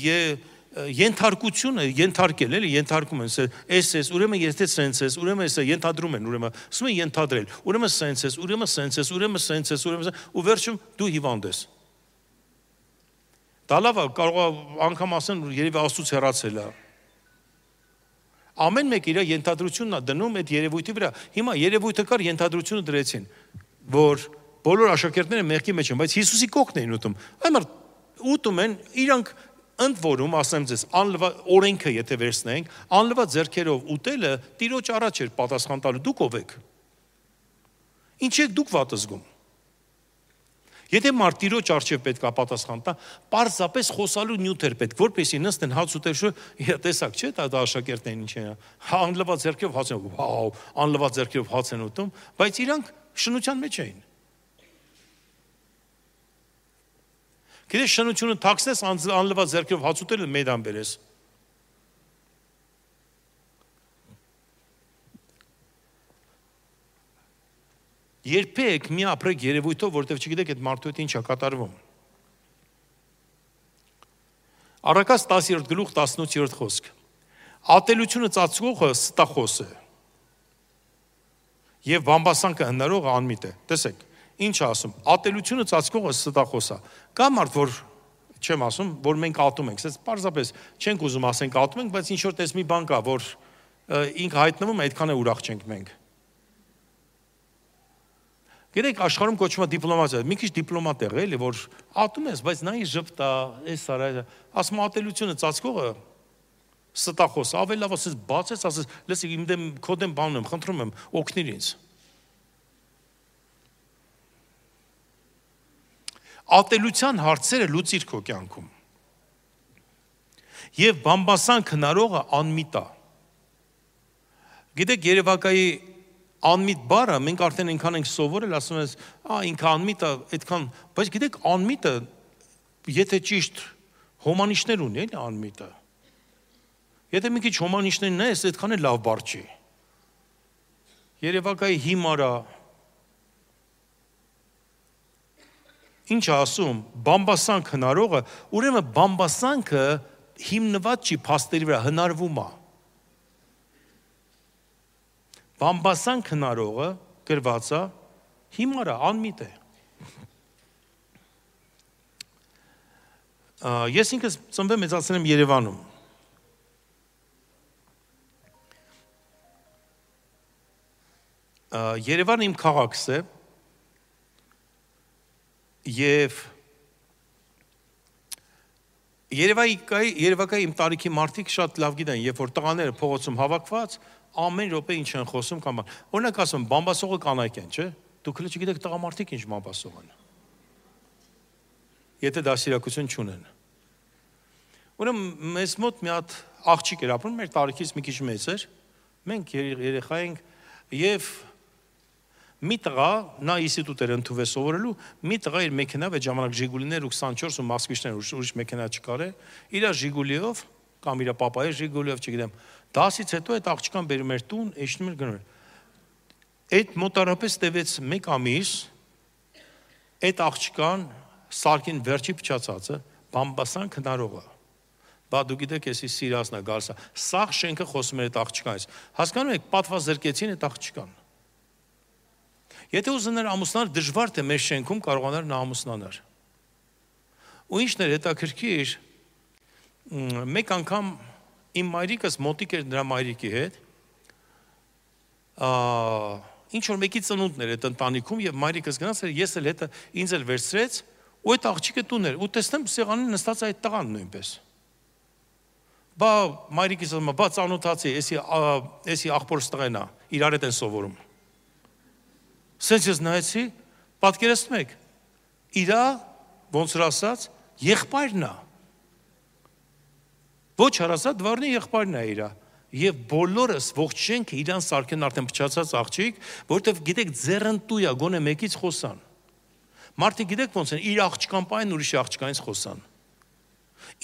Speaker 2: ենթարկությունը, ենթարկել էլի, ենթարկում են, էս էս, ուրեմն եթե սենց ես, ուրեմն էս ենթադրում են, ուրեմն ասում են ենթադրել, ուրեմն սենց ես, ուրեմն սենց ես, ուրեմն սենց ես, ուրեմն ու վերջում դու հիվանդ ես։ Դա լավ է, կարող անգամ ասեն, երևի աստուց հեռացել է Ամեն մեկ իր ենթադրությունն է դնում այդ երևույթի վրա։ Հիմա երևույթը կար ենթադրությունը դրեցին, որ բոլոր աշակերտները մեղքի մեջ են, բայց Հիսուսի կողքն էին ուտում։ Այմար ուտում են իրանք ընդ որում ասեմ ձեզ անլվա օրենքը եթե վերցնենք, անլվա ձեռքերով ուտելը տիրոջ առաջ էր պատասխան տալու դուք ով եք։ Ինչ եք դուք վատ զգում։ Եթե մարտիրոջ արժե պետքա պատասխան տա, պարզապես խոսալու նյութ էր պետք, որպեսի նստեն հաց ուտել շո, տեսակ չէ, դա աշակերտներն ինչ են։ Հա անլված ձեռքով հաց են, վաու, անլված ձեռքով հաց են ուտում, բայց իրանք շնության մեջ էին։ Գիտես շնությունը թաքցնես անլված ձեռքով հաց ուտելը մեդան բերես։ Երբեք մի ապրեք երևույթով, որտեվ չգիտեք այդ մարդու հետ ինչ է կատարվում։ Առակաց 10-րդ գլուխ 18-րդ խոսք։ Ատելությունը ծածկողը ստախոս է։ Եվ բամբասանքը հնարողը անմիտ է։ Տեսեք, ինչ ասում։ Ատելությունը ծածկողը ստախոս է։ Կա մարդ, որ չեմ ասում, որ մենք ատում ենք, ասես պարզապես չենք ուզում ասենք ատում ենք, բայց ինչ որ տես մի բան կա, որ ինք հայտնվում է, այդքան է ուրախ չենք մենք։ Գիտեք, աշխարհում կոչվում է դիպլոմատիա։ Մի քիչ դիպլոմատ եղել էլի, որ ատում ես, բայց նա ինչ ժպտա, էս արա, ասում ատելությունը ծածկողը ստախոս, ավելի լավ ասես բացես, ասես, լսի, իմ դեմ քո դեմ բանում եմ, խնդրում եմ, օգնիր ինձ։ Ատելության հարցերը լուծիր քո կյանքում։ Եվ բամբասան քնարողը անմիտ է։ Գիտեք, Երևակայի անմիտ բառը մենք արդեն այնքան ենք սովորել, ասում ես, «Ա, ինքը անմիտ է, այդքան», բայց գիտեք, անմիտը եթե ճիշտ հոմանիշներ ունի, էլի անմիտը։ Եթե մի քիչ հոմանիշներ նայես, այդքան է լավ բառ չի։ Երևակայի հիմարա ինչ ասում, բամբասանք հնարողը, ուրեմն բամբասանքը հիմնված չի փաստերի վրա, հնարվում է բամբասան քնարողը գրվածա հիմարա անմիտ է Ես ինքս ծնվել մեծացել եմ Երևանում։ Երևանը իմ քաղաքս է եւ Երևայի Երևակայի իմ տարիքի մարդիկ շատ լավ գիտեն, երբ որ տղաները փողոցում հավաքված, ամեն րոպե ինչ են խոսում կամ օրինակ ասում բամբասողը կանայք են, չէ՞։ Դուք հենց չգիտեք տղամարդիկ ինչ բամբասող են։ Եթե դասիրակություն չունեն։ Ուրեմն մեզ մոտ մի հատ աղջիկ էր ապրում, մեր տարիքից մի քիչ մեծ էր։ Մենք երեխա ենք եւ մի տղա, նա ինստիտուտ էր ընդուվել սովորելու, մի տղա իր մեքենայով այդ ժամանակ Ժիգուլիներ ու 24 ու Մոսկվիչներ ուրիշ մեքենա չկար է, իր Ժիգուլիով կամ իր papaի Ժիգուլիով, չգիտեմ, դասից հետո այդ աղջկան բերում էր տուն, էջնում էր գնում Այդ մոտարապես տևեց 1 ամիս, այդ աղջկան սարքին վերջի փչացածը բամբասան քնարողը բա դու գիտեք էսի սիրասնա գալսա սաղ շենքը խոսում էր այդ աղջկանից հասկանում եք պատվա զրկեցին այդ աղջկան Եթե ուզենար ամուսնալ, դժվար թե մեր շենքում կարողանար նա ամուսնանար։ Ու ինչն էր հետաքրքիր, մեկ անգամ իմ մայրիկս մոտիկ էր նրա մայրիկի հետ, ինչ որ մեկի ծնունդն էր այդ ընտանիքում եւ մայրիկս գնաց էր ես էլ հետը ինձ էլ վերցրեց ու այդ աղջիկը տուն էր ու տեսնեմ սեղանին նստած այդ տղան նույնպես բա մայրիկիս ասում բա ծանոթացի էսի էսի աղբորս տղեն է իրար հետ են սովորում Սենց ես նայեցի, պատկերացնում եք, իրա ոնց որ ասած, եղբայրն է։ Ոչ հարասա դվարնի եղբայրն է իրա։ Եվ բոլորս ողջ շենքը իրան սարքեն արդեն փչացած աղջիկ, որովհետև գիտեք ձեռնտու է, գոնե մեկից խոսան։ Մարդիկ գիտեք ոնց են, իր աղջկան պահեն ուրիշի աղջկանից խոսան։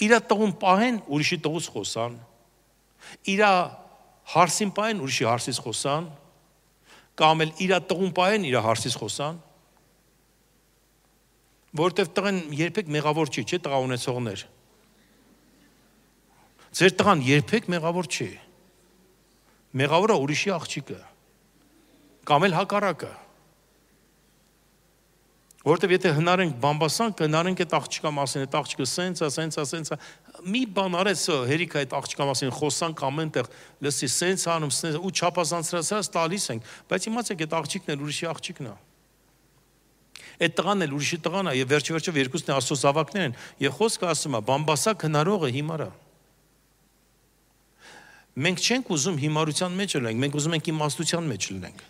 Speaker 2: Իրա տղուն պահեն ուրիշի տղուց խոսան։ Իրա հարսին պահեն ուրիշի հարսից խոսան կամ էլ իր տղուն պահեն իր հարսից խոսան որտեվ տղեն երբեք մեղավոր չի, չէ՞ տղա ունեցողներ։ Ձեր տղան երբեք մեղավոր չի։ Մեղավորը ուրիշի աղջիկը։ Կամ էլ հակառակը։ Որտեվ եթե հնարենք բամբասան, կհնարենք այդ աղջիկա մասին, այդ աղջիկը սենց է, սենց է, սենց է, մի բան արեց հերիք այդ աղջկա մասին խոսանք ամենտեղ լսի սենց անում սենց ու չափազանցրացած տալիս ենք բայց իմացեք այդ աղջիկն էլ ուրիշի աղջիկն է այդ տղան էլ ուրիշի տղան է եւ վերջի վերջով երկուսն է աստծո զավակներ են եւ խոսքը ասում է բամբասա քնարողը հիմարա մենք չենք ուզում հիմարության մեջ լինենք մենք ուզում ենք իմաստության մեջ լինենք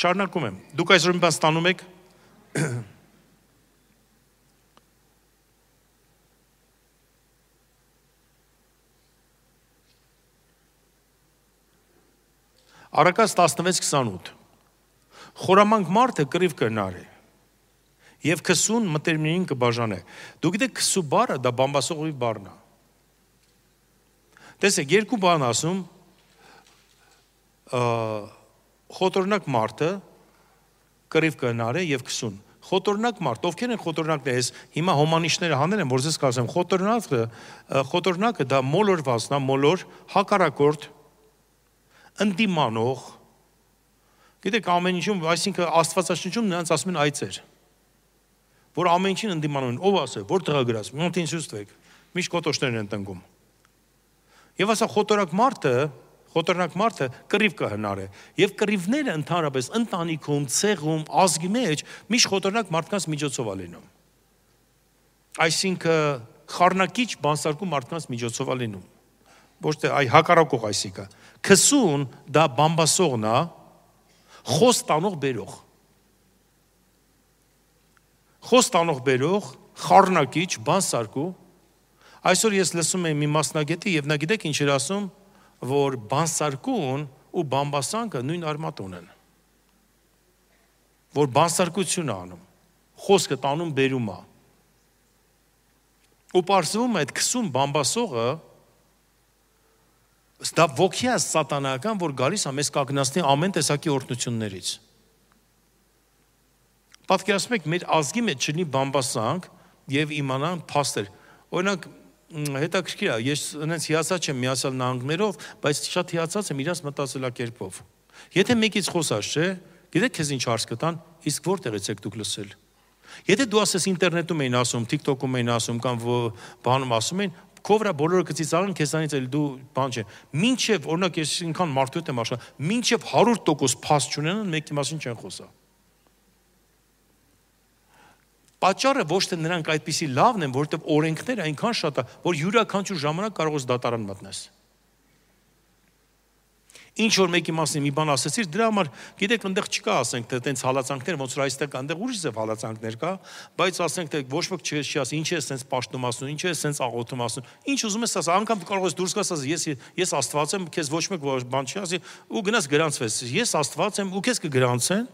Speaker 2: շարունակում եմ դուք այսօր մի բան ստանում եք Արակած 16:28 Խորամանկ մարդը կռիվ կնարի եւ քսուն մտերմին կբաժանե։ Դուք գիտեք քսու բառը դա բամբասողի բառն է։ Տեսեք, երկու բան ասում խոտորնակ մարդը կռիվ կնարե եւ 20 խոտորնակ մարդ, ովքեր են խոտորնակները, ես հիմա հոմանիշները հանել եմ, որ ես կասեմ, խոտորնակը, խոտորնակը դա մոլորվածն է, մոլոր, հակարակորդ, ընդդիմանող։ Գիտեք, ամեն ինչում, այսինքն Աստվածաշնչում նրանց ասում են այծեր, որ ամեն ինչին ընդդիմանում են։ Ո՞վ ասել, որ տղա գրած, մոնտին սուստվեք։ Միշտ կոտոշներն են տնգում եւ ասա խոտորակ մարդը խոտորնակ մարդը կռիվ կհնարե եւ կռիվները ընդհանրապես ընտանիքում ցեղում ազգի մեջ միշտ խոտորնակ մարդկանց միջոցով է լինում այսինքն խառնակիչ բանսարկու մարդկանց միջոցով է լինում ոչ թե այ հակառակող այսինքն քսուն դա բամբասողն է խոս տանող բերող խոս տանող բերող խառնակիչ բանսարկու այսօր ես լսում եմ մի մասնագետի եւ նա գիտեք ինչ էր ասում որ բանսարկուն ու բամբասանքը նույն արմատ ունեն որ բանսարկություն անում խոսքը տանում բերում է ու parzվում է այդ քսուն բամբասողը Դա ոգի է սատանական, որ գալիս է մեզ կագնացնի ամեն տեսակի օրհնություններից։ Պատկերացնում եք, մեր ազգի մեջ չլինի բամբասանք եւ իմանան փաստեր։ Օրինակ հետաքրքիր է, ես այնց հիացած եմ միացյալ նահանգներով, բայց շատ հիացած եմ իրաց մտածելակերպով։ Եթե մեկից խոսած չէ, գիտեք քեզ ինչ հարց կտան, իսկ որտեղից եք դուք լսել։ Եթե դու ասես ինտերնետում էին ասում, TikTok-ում էին ասում կամ բանում ասում էին, քո վրա բոլորը կծիծաղեն, քեզանից էլ դու բան չէ։ Մինչև օրինակ ես ինքան մարդու հետ եմ աշխատում, մինչև 100% փաս չունենան, մեկի մասին չեն խոսա։ Պատճառը ոչ թե նրանք այդպիսի լավն են, որովհետև օրենքները այնքան շատ է, որ յուրաքանչյուր ժամանակ կարող ես դատարան մտնես ինչ որ մեկի մասին մի բան ասեցիր, դրա համար գիտեք, այնտեղ չկա, ասենք, թե տենց հալածանքներ, ոնց որ այստեղ այնտեղ ուրիշ ձև հալածանքներ կա, բայց ասենք, թե ոչ ոք չի ասի, ինչ է սենց պաշտում ասում, ինչ է սենց աղոթում ասում։ Ինչ ուզում ես ասա, անգամ կարող ես դուրս գաս ասես, ես ես Աստված եմ, քեզ ոչ մեկ բան չի ասի, ու գնաս գրանցվես։ Ես Աստված եմ, ու քեզ կգրանցեն։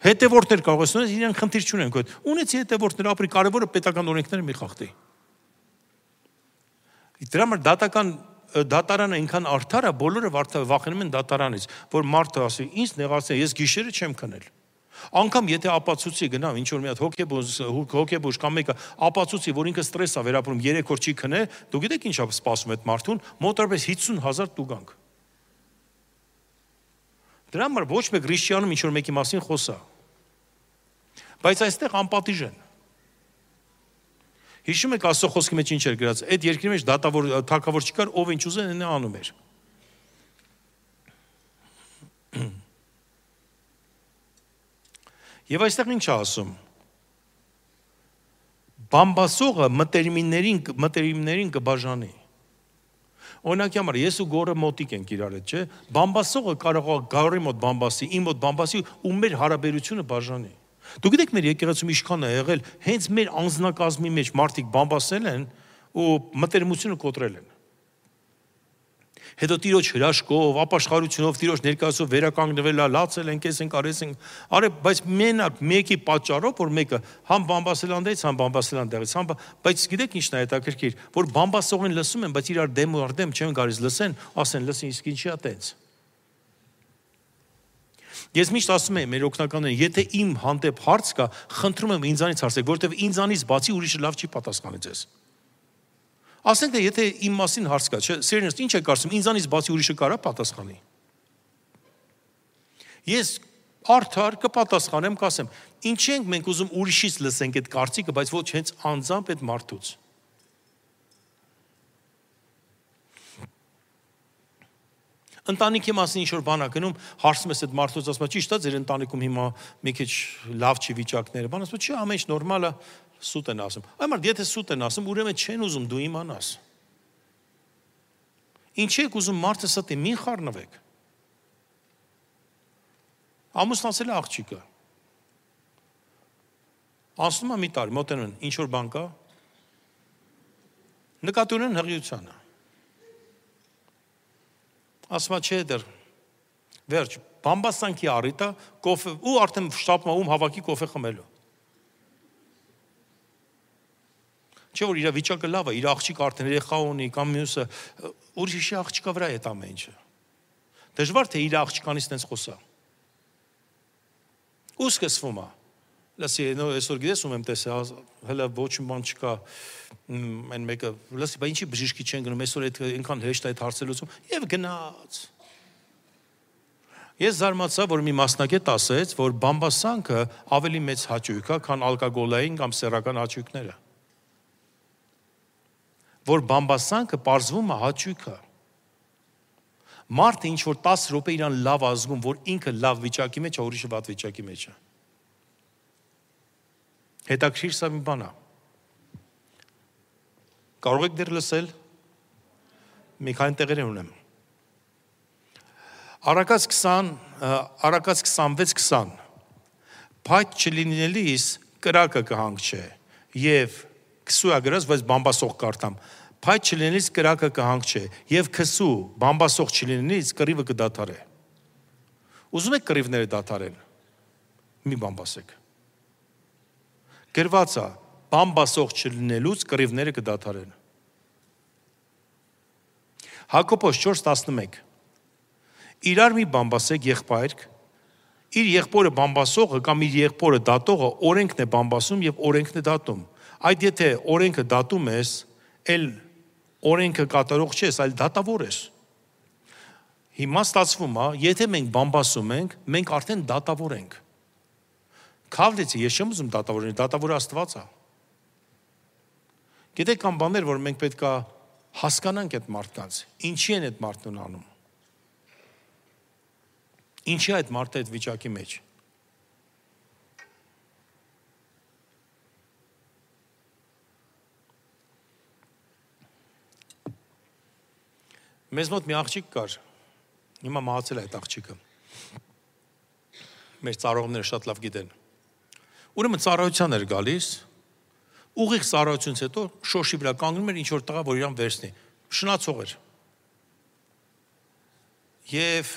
Speaker 2: Հետևորդներ կարող ես ունես, իրենք խնդիր չունեն քո։ Ունեցի հետևորդներ, ապրի կարևորը պետական օրենքները մի խախտի։ Դրա համար դատական դատարանը այնքան արդար է, բոլորը վախենում են դատարանից, որ մարդը ասի, ինձ նեղացե, ես գիշերը չեմ քնել։ Անկամ եթե ապացուցի գնամ ինչ որ մի հատ հոգեբուժ հոգեբուժ կամ մեկը ապացուցի, որ ինքը ստրես է վերապրում 3 օր չի քնել, դու գիտեք ինչա սպասում այդ մարդուն, մոտավորապես 50000 տուգանք։ Դրա համար ոչ մեկ քրիստիանում ինչ որ մեկի մասին խոսա։ Բայց այստեղ անպատիժ են։ Հիշում եք Աստծո խոսքի մեջ ինչ էր գրած։ Այդ երկրի մեջ դատավոր թակավոր չկար, ով ինչ ուզեն, նա անում էր։ Եվ այստեղ ինչ է ասում։ Բամբասողը մտերիմներին մտերիմներին կբաժանի։ Օրինակի համար ես ու գորը մոտիկ ենք իրար հետ, չէ՞։ Բամբասողը կարող է գարի մոտ բամբասի, իմ մոտ բամբասի ու մեր հարաբերությունը բաժանի։ Դու գիտեք մեր եկեղեցում ինչքան է եղել, հենց մեր անձնակազմի մեջ մարդիկ բամբասել են ու մտերմությունը կոտրել են։ Հետո տիրոջ հրաշքով, ապաշխարությունով, տիրոջ ներկայացով վերականգնվելա, լացել ենք, ես ենք արես ենք, արե, բայց մենակ մեկի պատճառով, որ մեկը համ բամբասել անդերից, համ բամբասել անդերից, համ բայց գիտեք ինչն է հետաքրքիր, որ բամբասողին լսում են, բայց իրար դեմ ու արդեմ չեն գալիս լսեն, ասեն, լսին, իսկ ինչի է տենց։ Ես միշտ ասում եմ մեր օկնականներին, եթե իմ հանդեպ հարց կա, խնդրում եմ ինձանից հարցեք, որովհետև ինձանից բացի ուրիշը լավ չի պատասխանի ձեզ։ Ասենք թե եթե իմ մասին հարց կա, չէ, սերնս ինչ է կարծում, ինձանից բացի ուրիշը կարա պատասխանի։ Ես արդար կպատասխանեմ, կասեմ, ինչ ենք մենք ուզում ուրիշից լսենք այդ կարծիքը, բայց ոչ հենց անձամբ այդ մարդուց։ Ընտանիքի մասին ինչ որ բան ա գնում, հարցում ես այդ մարդուց, ասում ճիշտ է, ձեր ընտանիքում հիմա մի քիչ լավ չի վիճակները, բան ասում, չի, ամեն ինչ նորմալ է, սուտ են ասում։ Այ մարդ, եթե սուտ են ասում, ուրեմն չեն ուզում դու իմանաս։ Ինչ եք ուզում մարդը ստի, մի խառնվեք։ Ամուսնացել է աղջիկը։ Ասում է մի տարի, մոտենում, ինչ որ բան կա։ Նկատի ունեն հղիությանը ասма չէ դեռ վերջ բամբասանքի առիթը կոֆե ու արդեն շտապում ում հավաքի կոֆե խմելու Չէ որ իր վիճակը լավ է, իր աղջիկ արդեն երեխա ունի կամ մյուսը ուրիշի աղջիկա վրա է այդ ամեն ինչը։ Դժվար թե իր աղջկանից տենց խոսա։ Ու սկսվում է լսի, այսօր գիտես ում եմ տեսել, հələ ոչ մի բան չկա, այն մեկը, լսի, բայց ինչի բժիշկի չեն գնում, այսօր այդ այնքան հեշտ է այդ հարցը լուծում, եւ գնաց։ Ես զարմացա, որ մի մասնակետ ասեց, որ բամբասանքը ավելի մեծ հաճույք է, քան ալկոգոլային կամ սեռական հաճույքները։ Որ բամբասանքը parzվում է հաճույքը։ Մարդը ինչ որ 10 րոպե իրան լավ ազգում, որ ինքը լավ վիճակի մեջ է, ուրիշը վատ վիճակի մեջ է։ Հետաքրիր սա մի բան է։ Կարող եք դեռ լսել։ Մի քանի տեղեր ունեմ։ Արակած 20, Արակած 26-20 Փայտ չլինելիս կրակը կհանգչե եւ քսուա գրած, բայց բամբասող կարդամ։ Փայտ չլինելիս կրակը կհանգչե եւ քսու բամբասող չլինելիս կռիվը կդադարե։ Ուզում եք կռիվները դադարել։ Մի բամբասեք գրված է բամբասող չլինելուց կռիվները կդադարեն Հակոբոս 4:11 Իրար մի բամբասեք եղբայրք իր եղբորը բամբասողը կամ իր եղբորը դատողը օրենքն է բամբասում եւ օրենքն է դատում այդ եթե օրենքը դատում ես ել օրենքը կատարող չես այլ դատավոր ես հիմա ստացվում է եթե մենք բամբասում ենք մենք արդեն դատավոր ենք Քավլիցը ես չեմ ուզում դատավորին, դատավորը Աստված է։ Գիտեք կան բաներ, որ մենք պետքա հասկանանք այդ մարդկանց։ Ինչի են այդ մարդուն անում։ Ինչի է այդ մարդը այդ վիճակի մեջ։ Մեզ մոտ մի աղջիկ կար։ Հիմա մահացել է այդ աղջիկը։ Մեր ծառողները շատ լավ գիտեն։ Ուրեմն ծառայության էր գալիս, ուղիղ ծառայությունից հետո շոշի վրա կանգնում էր ինչ որ տղա, որ իրան վերցնի։ Շնացող էր։ Եվ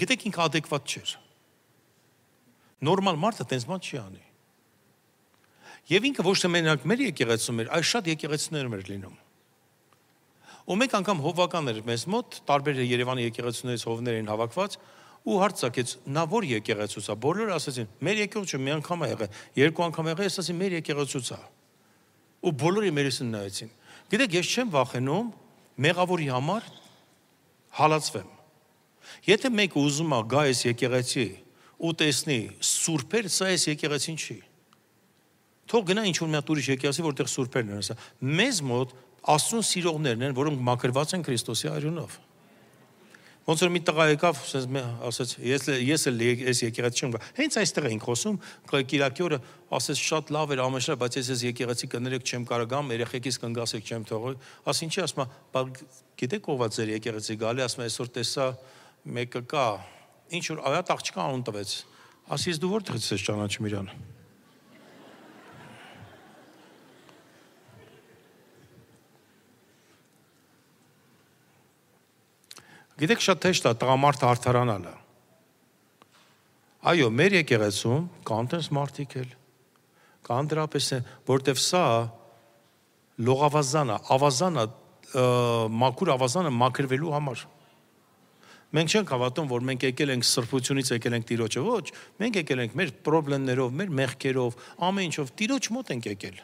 Speaker 2: գիտեք ինքը adekvat չէր։ Նորմալ մարդը տենց բան չի անի։ Եվ ինքը ոչ թե մենակ մեր եկեղեցում էր, այլ շատ եկեղեցիներում էր լինում։ Ու մեկ անգամ հովական էր մեզ մոտ, տարբեր Երևանի եկեղեցիներից հովներ էին հավաքված, ու հարցակեց, նա որ եկեղեցուց է։ Բոլորը ասացին, մեր եկեղեցու մի անգամ է եղել, երկու անգամ եղել, ես ասացի մեր եկեղեցուց է։ Ու բոլորը մերեսին նայեցին։ Գիտեք, ես չեմ վախենում մեղավորի համար հալածվեմ։ Եթե մեկը ուզում է գա այս եկեղեցի ու տեսնի սուրբեր, սա այս եկեղեցին չի։ Թող գնա ինչ որ մի հատ ուրիշ եկեղեցի, որտեղ սուրբերն են, ասա։ Մեզ մոտ Աստծուն սիրողներն են, որոնք մաքրված են Քրիստոսի արյունով։ Ոնց որ մի տղա եկավ, ասաց, ես ես էլ ես եկեղեցի չեմ գա։ Հենց այստեղ էինք խոսում, Կիրակի օրը ասաց շատ լավ էր ամեշա, բայց ես ես եկեղեցի կներեք չեմ կարող գամ, երեխեքիս կնգասեք չեմ թողի։ Աս ինչի ասма, գիտեք ով է ձեր եկեղեցի գալի, ասում այսօր տեսա մեկը կա, ինչ որ այատ աղջկա անուն տվեց։ Ասից դու որտեղից ես ճանաչում իրան։ Գիտեք շատ հեշտ է տղամարդը հարթարանալը։ Այո, մեր եկեղեցում կան տես մարդիկ էլ։ Կան դրապես որտեվ սա լողավազանը, ավազանը, մաքուր ավազանը մաքրվելու համար։ Մենք չենք հավատում, որ մենք եկել ենք սրբությունից եկել ենք Տիրոջը, ոչ, մենք եկել ենք մեր խնդիրներով, մեր մեղքերով, ամեն ինչով Տիրոջ մոտ ենք եկել։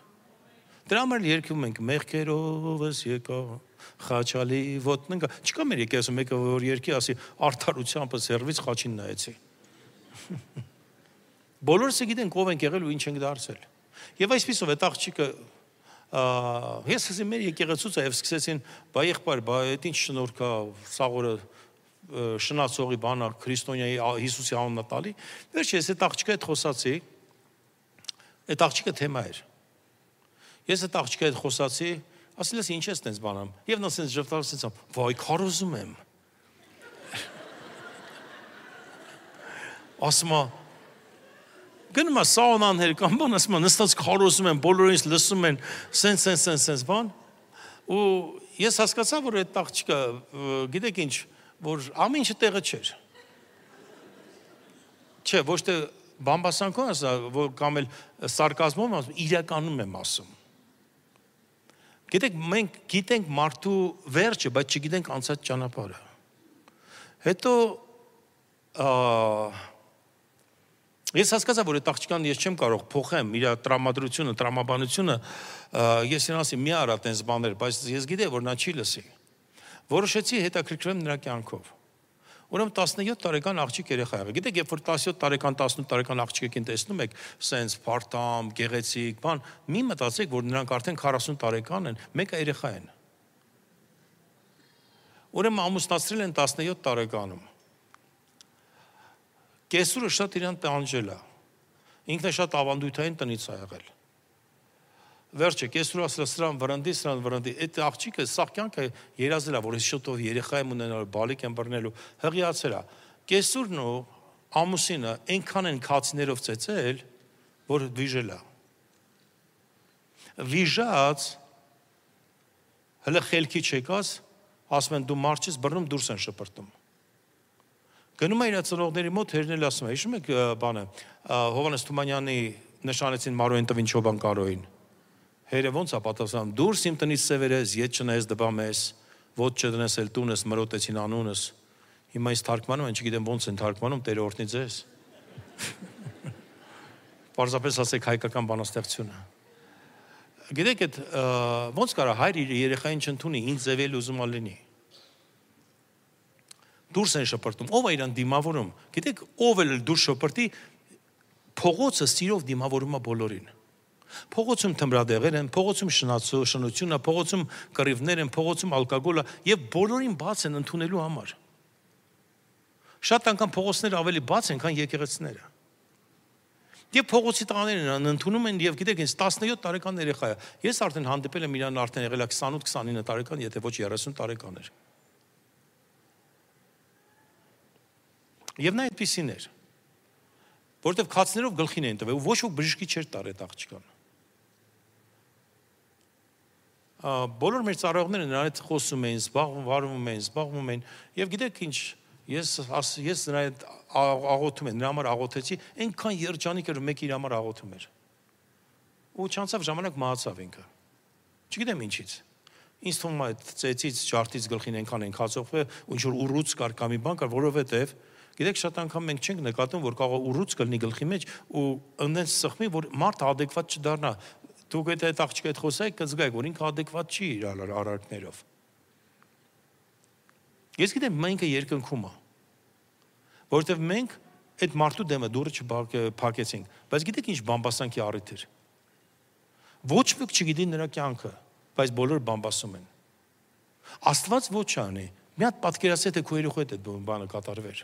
Speaker 2: Դրա համար երկում ենք մեղքերովս եկա խաչալի ոտննգա չկա մեր եկեղեցու մեկը որ երկի ասի արդարությամբ սերվից խաչին նայեցի բոլորս գիտենք ով ենք եղել ու ինչ ենք դարձել եւ այսպեսով այդ աղջիկը ես ասի մեր եկեղեցուց է եւ սկսեցին բայ եղբայր բայ այդ ինչ շնորհքա սաղորը շնացողի բանա քրիստոնյայի Հիսուսի անունը տալի վերջի ես այդ աղջիկը հետ խոսացի այդ աղջիկը թեմա էր Ես այդ աղջիկի հետ խոսացի, ասել ես ինչ ես տենց բանամ։ Եվ նա ասենց ժպտալ ասեցամ, վայ, քարոզում եմ։ Ասма գնում է սաունան հեր կամ բան ասում նստած քարոզում եմ, բոլորը ինձ լսում են, սենց սենց սենց սենց բան։ Ու ես հասկացա, որ այդ աղջիկը, գիտեք ինչ, որ ամեն ինչը տեղը չէր։ Չէ, ոչ թե բամբասանքով ասա, որ կամ էլ սարկազմով ասում, իրականում եմ ասում։ Գիտեք, մենք գիտենք մարդու վերջը, բայց չգիտենք անցած ճանապարհը։ Հետո ես հասկացա, որ այդ աղջկան ես չեմ կարող փոխեմ իր տրամադրությունը, տրամաբանությունը, ես իրան ասի մի արա տես բաներ, բայց ես գիտեի, որ նա չի լսի։ Որոշեցի հետաքրքրեմ նրա կյանքով։ Ուրեմն 17 տարեկան աղջիկ երեխա եղա։ Գիտեք, երբ որ 17 տարեկան, 18 տարեկան աղջիկին տեսնում եք, սենց փարտամ, գեղեցիկ, բան, մի մտածեք, որ նրանք արդեն 40 տարեկան են, մեկը երեխա են։ Ուրեմն ամուսնացրել են 17 տարեկանում։ Կեսուրը շատ իրան տանջել է։ Ինքն է շատ ավանդույթային տնից ա եղել վերջը կեսրու ասել սրան վրանդի, սրան վրանդի։ Այդ աղջիկը սա կյանքը երազել է, որ ես շուտով երեխա եմ ունենալ, բալիկ եմ բռնելու, հղիացել է։ Կեսուրն ու ամուսինը այնքան են քացիներով ծեծել, որ վիժել է։ Վիժած հələ խելքի չեկած, ասում են դու մարդ ես բռնում դուրս են շպրտում։ Գնում է իր ծնողների մոտ հերնել ասում է, հիշում եք բանը Հովանես Թումանյանի նշանեցին Մարոյին տվին Չոբան Կարոյին Հերը ոնց է պատասխանում. դուրս իմ տնից սևերես, ետ չնայես դպամ ես, ոտ չդնես էլ տունս, մրոտեցին անունս։ Հիմա ինձ թարգմանում են, չգիտեմ ոնց են թարգմանում, Տերը օրհնի ձեզ։ Պարզապես ասեք հայկական բանաստեղծությունը։ Գիտեք, այդ ոնց կարա հայր իր երեխային չընդունի, ինձ ձևել ուզում ալինի։ դուրս են շփրտում, ով է իրան դիմավորում։ Գիտեք, ով էլ դուրս շփրտի, փողոցը սիրով դիմավորում է բոլորին։ Փողոցում թմրադեղեր են, փողոցում շնացու, շնությունը, փողոցում կռիվներ են, փողոցում ալկոգոլը եւ բոլորին բաց են ընդունելու համար։ Շատ անգամ փողոցները ավելի բաց են, քան եկեղեցիները։ Եվ փողոցի տղաներն են ընդունում են եւ գիտեք, ինձ 17 տարեկան երեխա է։ Ես արդեն հանդիպել եմ իրան արդեն եղել է 28-29 տարեկան, եթե ոչ 30 տարեկան էր։ Եվ նա այդպեսին էր որովհետև քացներով գլխին էին տվել, ոչ ոք բժշկի չէր տար այդ աղջկան։ Բոլոր մեր ծառայողները նրան հետ խոսում էին, զբաղվում, վարվում էին, զբաղվում էին, եւ գիտեք ինչ, ես ես նրա հետ աղոթում եմ, նրա համար աղոթեցի, այնքան երջանիկ էր, մեկ իր համար աղոթում էր։ Ու չանցավ ժամանակ մահացավ ինքը։ Չգիտեմ ինչից ինձ թվում է ծեծից ջարդից գլխին այնքան են քացողվել ինչ որ ուռուց կար կամ մի բան կար որովհետև Գիտեք, շատ անգամ մենք չենք նկատում, որ կարող ուռուց կլինի գլխի մեջ ու ընդենց սխմի, որ մարդը adekvat չդառնա։ Դուք այդ այդ աղջիկը հետ խոսայք, կզգայք, որ ինքը adekvat չի իր արարքներով։ Ես գիտեմ, մենքը երկնքում է։ Որովհետև մենք այդ մարդու դեմը դուրը չփակեցինք, բայց գիտեք ինչ բամբասանքի առիթ էր։ Ոչ ոք չգիտի նրա կյանքը, բայց բոլոր բամբասում են։ Աստված ոչ անի։ Մի հատ պատկերացրեք թե քո երեխու հետ այդ բանը կատարվեր։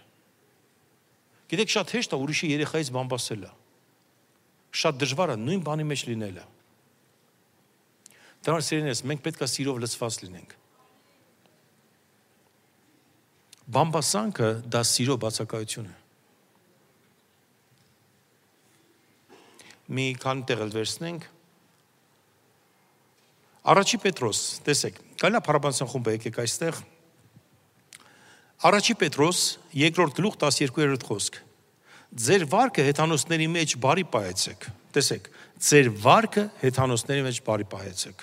Speaker 2: Գիտեք, շատ հեշտ է ուրիշի երեխայից բամբասելը։ Շատ դժվար է նույն բանի մեջ լինելը։ Դրանց սերենես, մենք պետք է սիրով լցված լինենք։ Բամբասանքը դա սիրո բացակայություն է։ Մի քանի տեղ էլ վերցնենք։ Առաջի Պետրոս, տեսեք, գալա փարաբանության խումբը եկեք այստեղ Առաջի Պետրոս, երկրորդ գլուխ 12-րդ խոսք։ Ձեր վարկը հեթանոսների մեջ բարի պահեցեք։ Տեսեք, ձեր վարկը հեթանոսների մեջ բարի պահեցեք։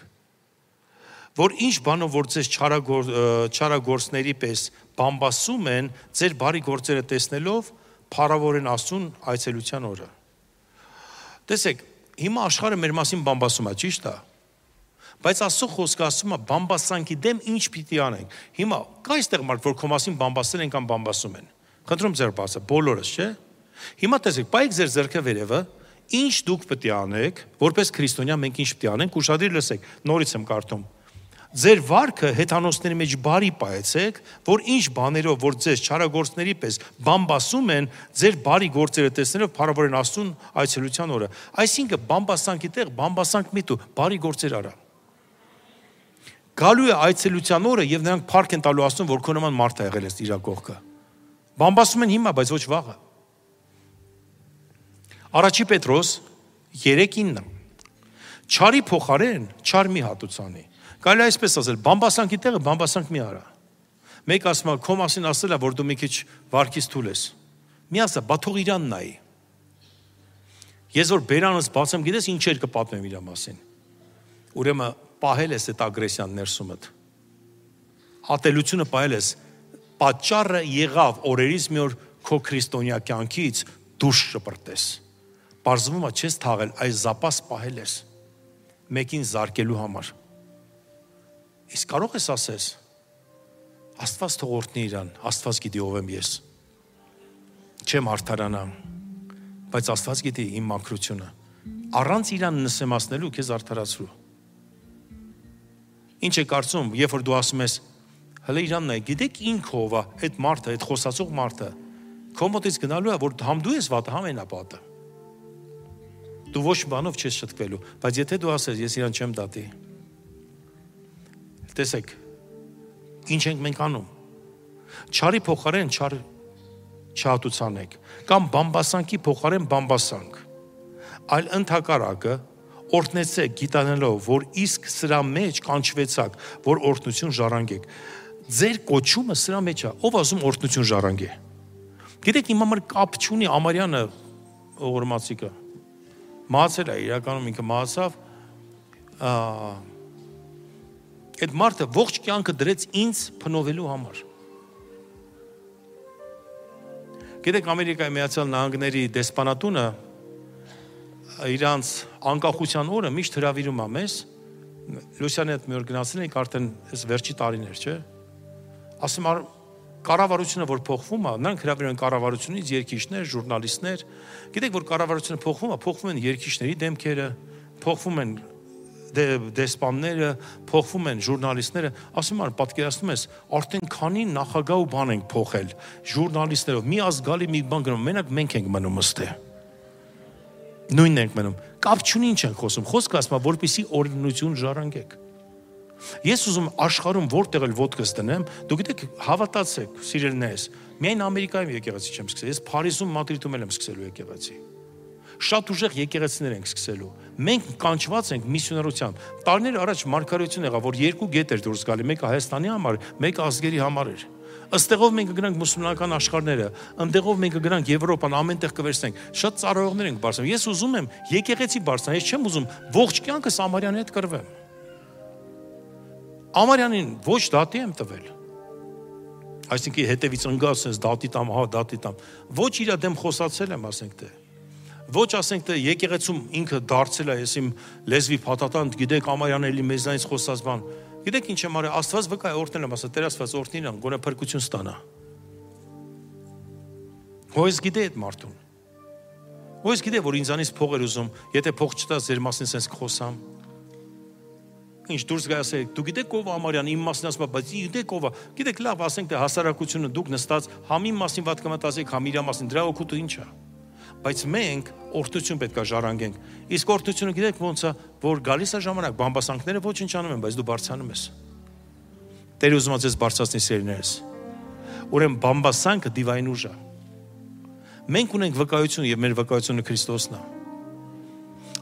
Speaker 2: Որ ինչ բանով որ ձեզ չարագոր չարագործների պես բամբասում են, ձեր բարի գործերը տեսնելով փառավորեն Աստուն այցելության օրը։ Տեսեք, հիմա աշխարհը մեր մասին բամբասում է, ճիշտ է։ Բայց Աստծո խոսքը ասում է բամբասանքի դեմ ինչ պիտի անենք։ Հիմա կա այստեղ մարդ, որ քո մասին բամբասել են կամ բամբասում են։ Խնդրում ձեր բացը, բոլորս, չէ՞։ Հիմա տեսեք, բայք ձեր ձեռքը վերևը, ինչ դուք պետք է անեք, որպես քրիստոնյա մենք ինչ պետք է անենք, ուշադիր լսեք։ Նորից եմ կարդում ձեր վարկը հեթանոսների մեջ բարի պայեցեք, որ ինչ բաներով, որ ձեզ չարագործների պես բամբասում են, ձեր բարի գործերը տեսնելով փառավորեն Աստուն այցելության օրը։ Այսինքն բամբասանքի տեղ բամբասանք մի դու բարի գործեր արա գալու է այցելության օրը եւ նրանք փառք են տալու ասում, որ քո նման մարդ է եղել ես իր կողքը։ Բամբասում են հիմա, բայց ոչ վաղը։ Առաջի Պետրոս 3:9 Չարի փոխարեն չար մի հատուցանի։ Կարելի այսպես ասել, բամբասանքի տեղը բամբասանք մի արա։ Մեկ ասում է, քո մասին ասել է, որ դու մի քիչ վարկից թույլ ես։ Մի ասա, բա թող իրան նայի։ Ես որ բերանս բացեմ, գիտես ինչեր կպատմեմ իր մասին։ Ուրեմն պահել ես այդ ագրեսիան ներսումդ։ Ատելությունը պահել ես։ Պատճառը եղավ օրերից մի օր քո քրիստոնյա կյանքից դուրս շպրտես։ Պարզվում է չես թաղել, այս զապաս պահել ես մեկին զարկելու համար։ Իսկ կարող ես ասես. Աստված թողորտնի իրան, Աստված գիտի ով եմ ես։ Չեմ արդարանա, բայց Աստված գիտի իմ մաքրությունը։ Առանց իրան նսեմացնելու քեզ արդարացրու։ Ինչ է կարծում, երբ որ դու ասում ես, հələ իրանն է, գիտեք ինքով է այդ մարդը, այդ խոսացող մարդը, քո մոտից գնալու է, որ համ դու ես վատը, համ այնա պատը։ Դու ոչ բանով չես շտկվելու, բայց եթե դու ասես, ես իրան չեմ դատի։ Տեսեք, ինչ ենք մենք անում։ Չարի փոխարեն չար չհատուցանեք կամ բամբասանքի փոխարեն բամբասանք։ Այլ ընդհակարակը օրտնեցեք գիտանելով, որ իսկ սրա մեջ կանչվեցակ, որ օրտնություն ժառանգեք։ Ձեր կոչումը սրա մեջ է։ Ով ասում օրտնություն ժառանգե։ Գիտեք, իմ համար կապ չունի Ամարյանը ողորմացիկը։ Մահացել է, իրականում ինքը մահացավ։ Ա Այդ մարդը ողջ կյանքը դրեց ինձ փնովելու համար։ Գիտեք, Ամերիկայի Միացյալ Նահանգների դեսպանատունը իրանց անկախության օրը միշտ հravirում է մեզ Լուսյանի հետ մի օր գնացել ենք արդեն այս վերջի տարիներ, չէ։ Ասում ար կառավարությունը որ փոխվում է, նրանք հրավիրում են կառավարությունից երկիշներ, ժուրնալիստներ։ Գիտեք, որ կառավարությունը փոխվում է, փոխվում են երկիշների դեմքերը, փոխվում են դեսպանները, փոխվում են ժուրնալիստները, ասում են, պատկերացնում ես, արդեն քանի նախագահ ու բան ենք փոխել ժուրնալիստներով։ Մի ազգալի մի բան գնում, մենակ մենք ենք մնում ըստե։ Նույնն ենք մնում։ Կապ չունի ինչ ենք խոսում։ Խոսքը ասում է, որպեսի օրինություն ժառանգեք։ Ես ուզում աշխարհում որտեղ էլ ոդկս տնեմ, դու գիտեք, հավատացեք, սիրելիներս, միայն Ամերիկայում եկեղեցի չեմ սկսել, ես Փարիզում, Մադրիդում եմ սկսելու եկեղեցի շատ ուժեղ եկեղեցիներ ենք սկսելու։ Մենք կանչված ենք միսիոներությամբ։ Տարիներ առաջ մարգարեություն եղավ, որ երկու գետ էր դուրս գալի, մեկը Հայաստանի համար, մեկը ազգերի համար էր։ Ըստեղով մենք կգնանք մուսուլմանական աշխարհները, ընդեղով մենք կգնանք Եվրոպան, ամենտեղ կվերցնենք։ Շատ ծառայողներ ենք բարձրանում։ Ես ուզում եմ եկեղեցի բարձրանալ, ես չեմ ուզում ողջ կյանքը Սամարյանի հետ կրվեմ։ Ամարյանին ոչ դատի եմ տվել։ Այսինքն հետևից ընկած ես դատի տամ, հա դատի տամ։ Ոչ իր դեմ խոսացել եմ, ասենք թե։ Ոչ ասենք թե եկեղեցում ինքը դարձել է, ես իմ լեզվի փաթաթան, գիտեք Ամարյանը էլի մեզանից խոսած բան։ Գիտեք ինչ եմ արել, Աստված վկա է օրհնել եմ, ասա Տեր Աստված օրհնին ան, գոնե փրկություն ստանա։ Հոյս գիտե այդ մարդուն։ Հոյս գիտե որ ինձանից փող էր ուզում, եթե փող չտաս ձեր մասին sense կխոսամ ինչ դուրս գա ասեք, դու գիտեք ով Ամարյան, իմ մասին ասում բայց գիտեք ով է։ Գիտեք լավ, ասենք թե հասարակությունը դուք նստած համի մասին ված կմտածեք, համ իր մասին, դրա օգուտը ի՞նչ է։ Բայց մենք օրհնություն պետք է ժառանգենք։ Իսկ օրհնությունը գիտեք ոնց է, որ գալիս է ժամանակ, բամբասանքները ոչինչ անում են, բայց դու բարձանում ես։ Տեր ուզում է ձեզ բարձրացնի սերներս։ Ուրեմն բամբասանքը դիվայն ուժ է։ Մենք ունենք վկայություն եւ մեր վկայությունը Քրիստոսն է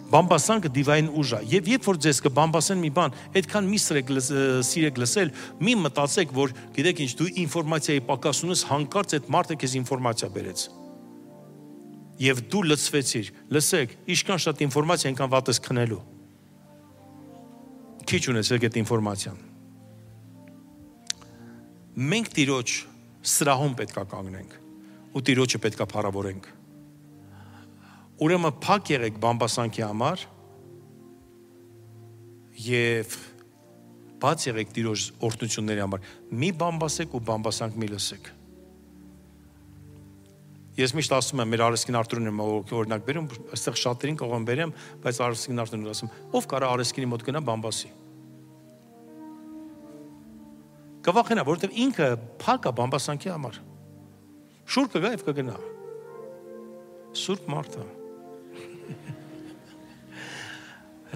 Speaker 2: բամբասանքը դիվային ուժ է։ Եվ երբ որ ձեզ կբամբասեն մի բան, այդքան մի սիրեք լսել, մի մտածեք, որ գիտեք ինչ, դու ինֆորմացիայի պակաս ունես, հանկարծ այդ մարդը քեզ ինֆորմացիա բերեց։ Եվ դու լծվեցիր։ Լսեք, ինչքան շատ ինֆորմացիա այնքան վատես քնելու։ Քիչ ունեցեք այդ ինֆորմացիան։ Մենք տիրոջ սրահում պետքա կանգնենք ու տիրոջը պետքա փառավորենք Ուրեմն փակ եղեք բամբասանքի համար եւ բաց եղեք Տիրոջ օրհնությունների համար։ Մի բամբասեք ու բամբասանք մի լսեք։ Ես միշտ ասում եմ մեր Արեսկին Արտուրին եմ օրինակ բերում, այստեղ շատերին կողմ բերեմ, բայց Արեսկին Արտուրին ասում, ով կարա Արեսկինի մոտ գնա բամբասի։ Կվախենա, որովհետև ինքը փակ է բամբասանքի համար։ Շուր կգա եւ կգնա։ Սուրբ մարդը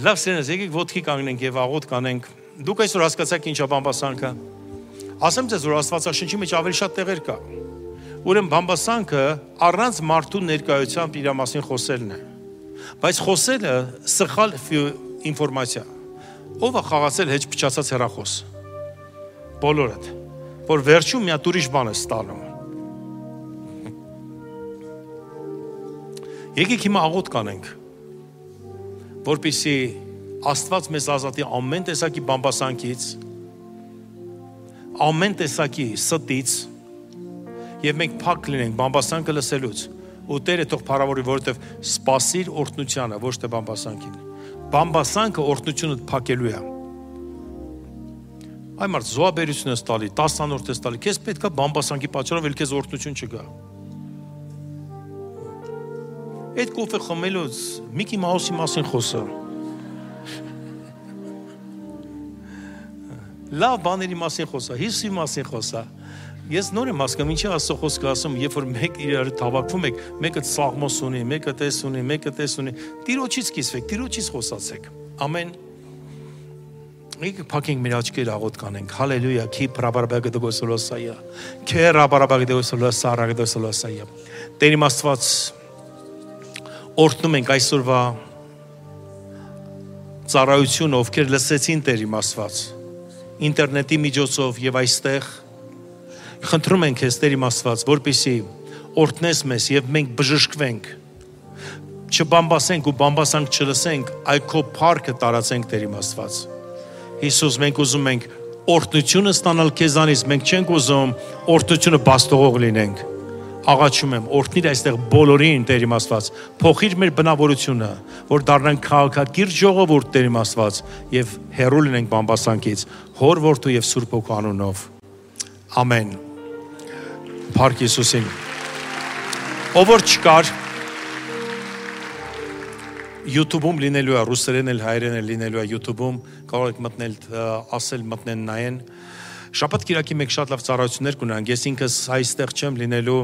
Speaker 2: Լավ սերնես, եկեք ոտքի կանգնենք եւ աղոտ կանենք։ Դուք այսօր հասկացաք ինչա բամբասանքը։ Ասեմ ձեզ, որ Աստվածաշնչի մեջ ավելի շատ տեղեր կա։ Ուրեմն բամբասանքը առանց մարդու ներկայությամբ իր մասին խոսելն է։ Բայց խոսելը սխալ ինֆորմացիա։ Ո՞վ է խաղացել հեչ փչացած հեռախոս։ Բոլորդ։ Որ վերջում մի հատ ուրիշ բան է ստանում։ Եկեք հիմա աղոտ կանենք որpիսի Աստված մեզ ազատի ամեն տեսակի բամբասանքից, ամեն տեսակի ստից եւ մենք փակ լինենք բամբասանքը լսելուց ու Տերը թող փառավորի որովհետեւ սпасիր օրհնությանը ոչ թե բամբասանքին բամբասանքը օրհնությունը փակելու է այ մարդ զոհաբերություն ես տալի 10-անորդ ես տալի քեզ պետքա բամբասանքի պատճառով էլ քեզ օրհնություն չգա այդ կոֆե խմելուց Միկի Մաուսի մասին խոսա լավ բաների մասին խոսա, հիսի մասին խոսա, Ես նոր եմ հասկանում, ինչի ասո խոսքը ասում, երբ որ մեկ իրար հավաքվում եք, մեկը սաղմոս ունի, մեկը տես ունի, մեկը տես ունի, Տիրոջից կիսվեք, Տիրոջից խոսացեք։ Ամեն Մենք փակենք մեր աչքերը աղոտ կանենք։ Հալելույա, քի պրաբարբագը դգոսոլոսայա։ Քե ռաբարաբագը դգոսոլոսարագը դգոսոլոսայա։ Տեր իմ Աստված օրհնում ենք այսօրվա ծառայությունը, ովքեր լսեցին Տեր իմ Աստված ինտերնետի միջոցով եւ այստեղ խնդրում ենք քեզ Տեր իմ Աստված, որպեսի օրհնես մեզ եւ մենք բժշկվենք չբամբասենք ու բամբասանք չլսենք, այլ քո փառքը տարածենք Տեր իմ Աստված։ Հիսուս, մենք ուզում ենք օրհնությունը ստանալ քեզանից, մենք չենք ուզում օրհնությունը բաստողող լինենք աղաչում եմ, օրհնիր այստեղ բոլորին Տեր իմ Աստված, փոխիր մեր բնավորությունը, որ դառնանք քաղաքակիրթ ժողովուրդ Տեր իմ Աստված եւ հերոլ լինենք բամբասանքից, Հոր որդու եւ Սուրբ Հոգու անունով։ Ամեն։ Փառք Հիսուսին։ Ով որ չկար YouTube-ում լինելու է, ռուսերեն էլ հայերեն էլ լինելու է YouTube-ում, կարող եք մտնել, ասել, մտնեն նայեն։ Շաբաթ կիրակի մենք շատ լավ ծառայություններ կունենանք։ Ես ինքս այստեղ չեմ լինելու։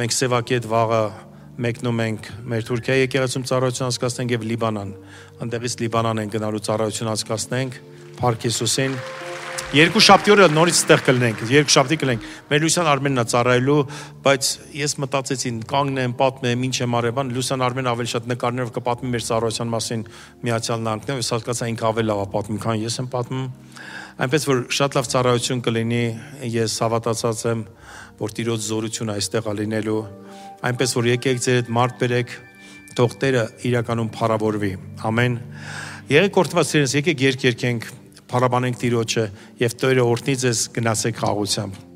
Speaker 2: Մենք Սևակետ վաղը մեկնում ենք մեր Թուրքիայի եկեղեցում ծառայություն անցկացնենք եւ Լիբանան։ Այնտեղից Լիբանան են գնալու ծառայություն անցկացնենք։ Փառք Հիսուսին։ Երկու շաբթի օրը նորից ստեղ կլինենք, երկու շաբթի կլինենք։ Մեր Լուսան Արմենն է ծառայելու, բայց ես մտածեցի կանգնեմ, պատմեմ, ինչ եմ արել, բան Լուսան Արմենը ավելի շատ նկարներով կպատմի մեր ծառայության մասին Միացյալ Նահանգներում, ես հասկացա ինքը ավելի լավ է պատմում, քան ես եմ պատմում։ Այնպես որ շատ լավ ծառայություն կլինի, ես հավատացած եմ, որ Տիրոջ զորությունը այստեղ է լինելու։ Այնպես որ եկեք ձեր այդ մարդ բերեք, թող Տերը իրականում փառավորվի։ Ամեն։ Եղեք օրհնված սիրելիս, եկեք երկ երկենք, փառաբանենք Տիրոջը եւ Տերը օրհնի ձեզ գնացեք խաղությամբ։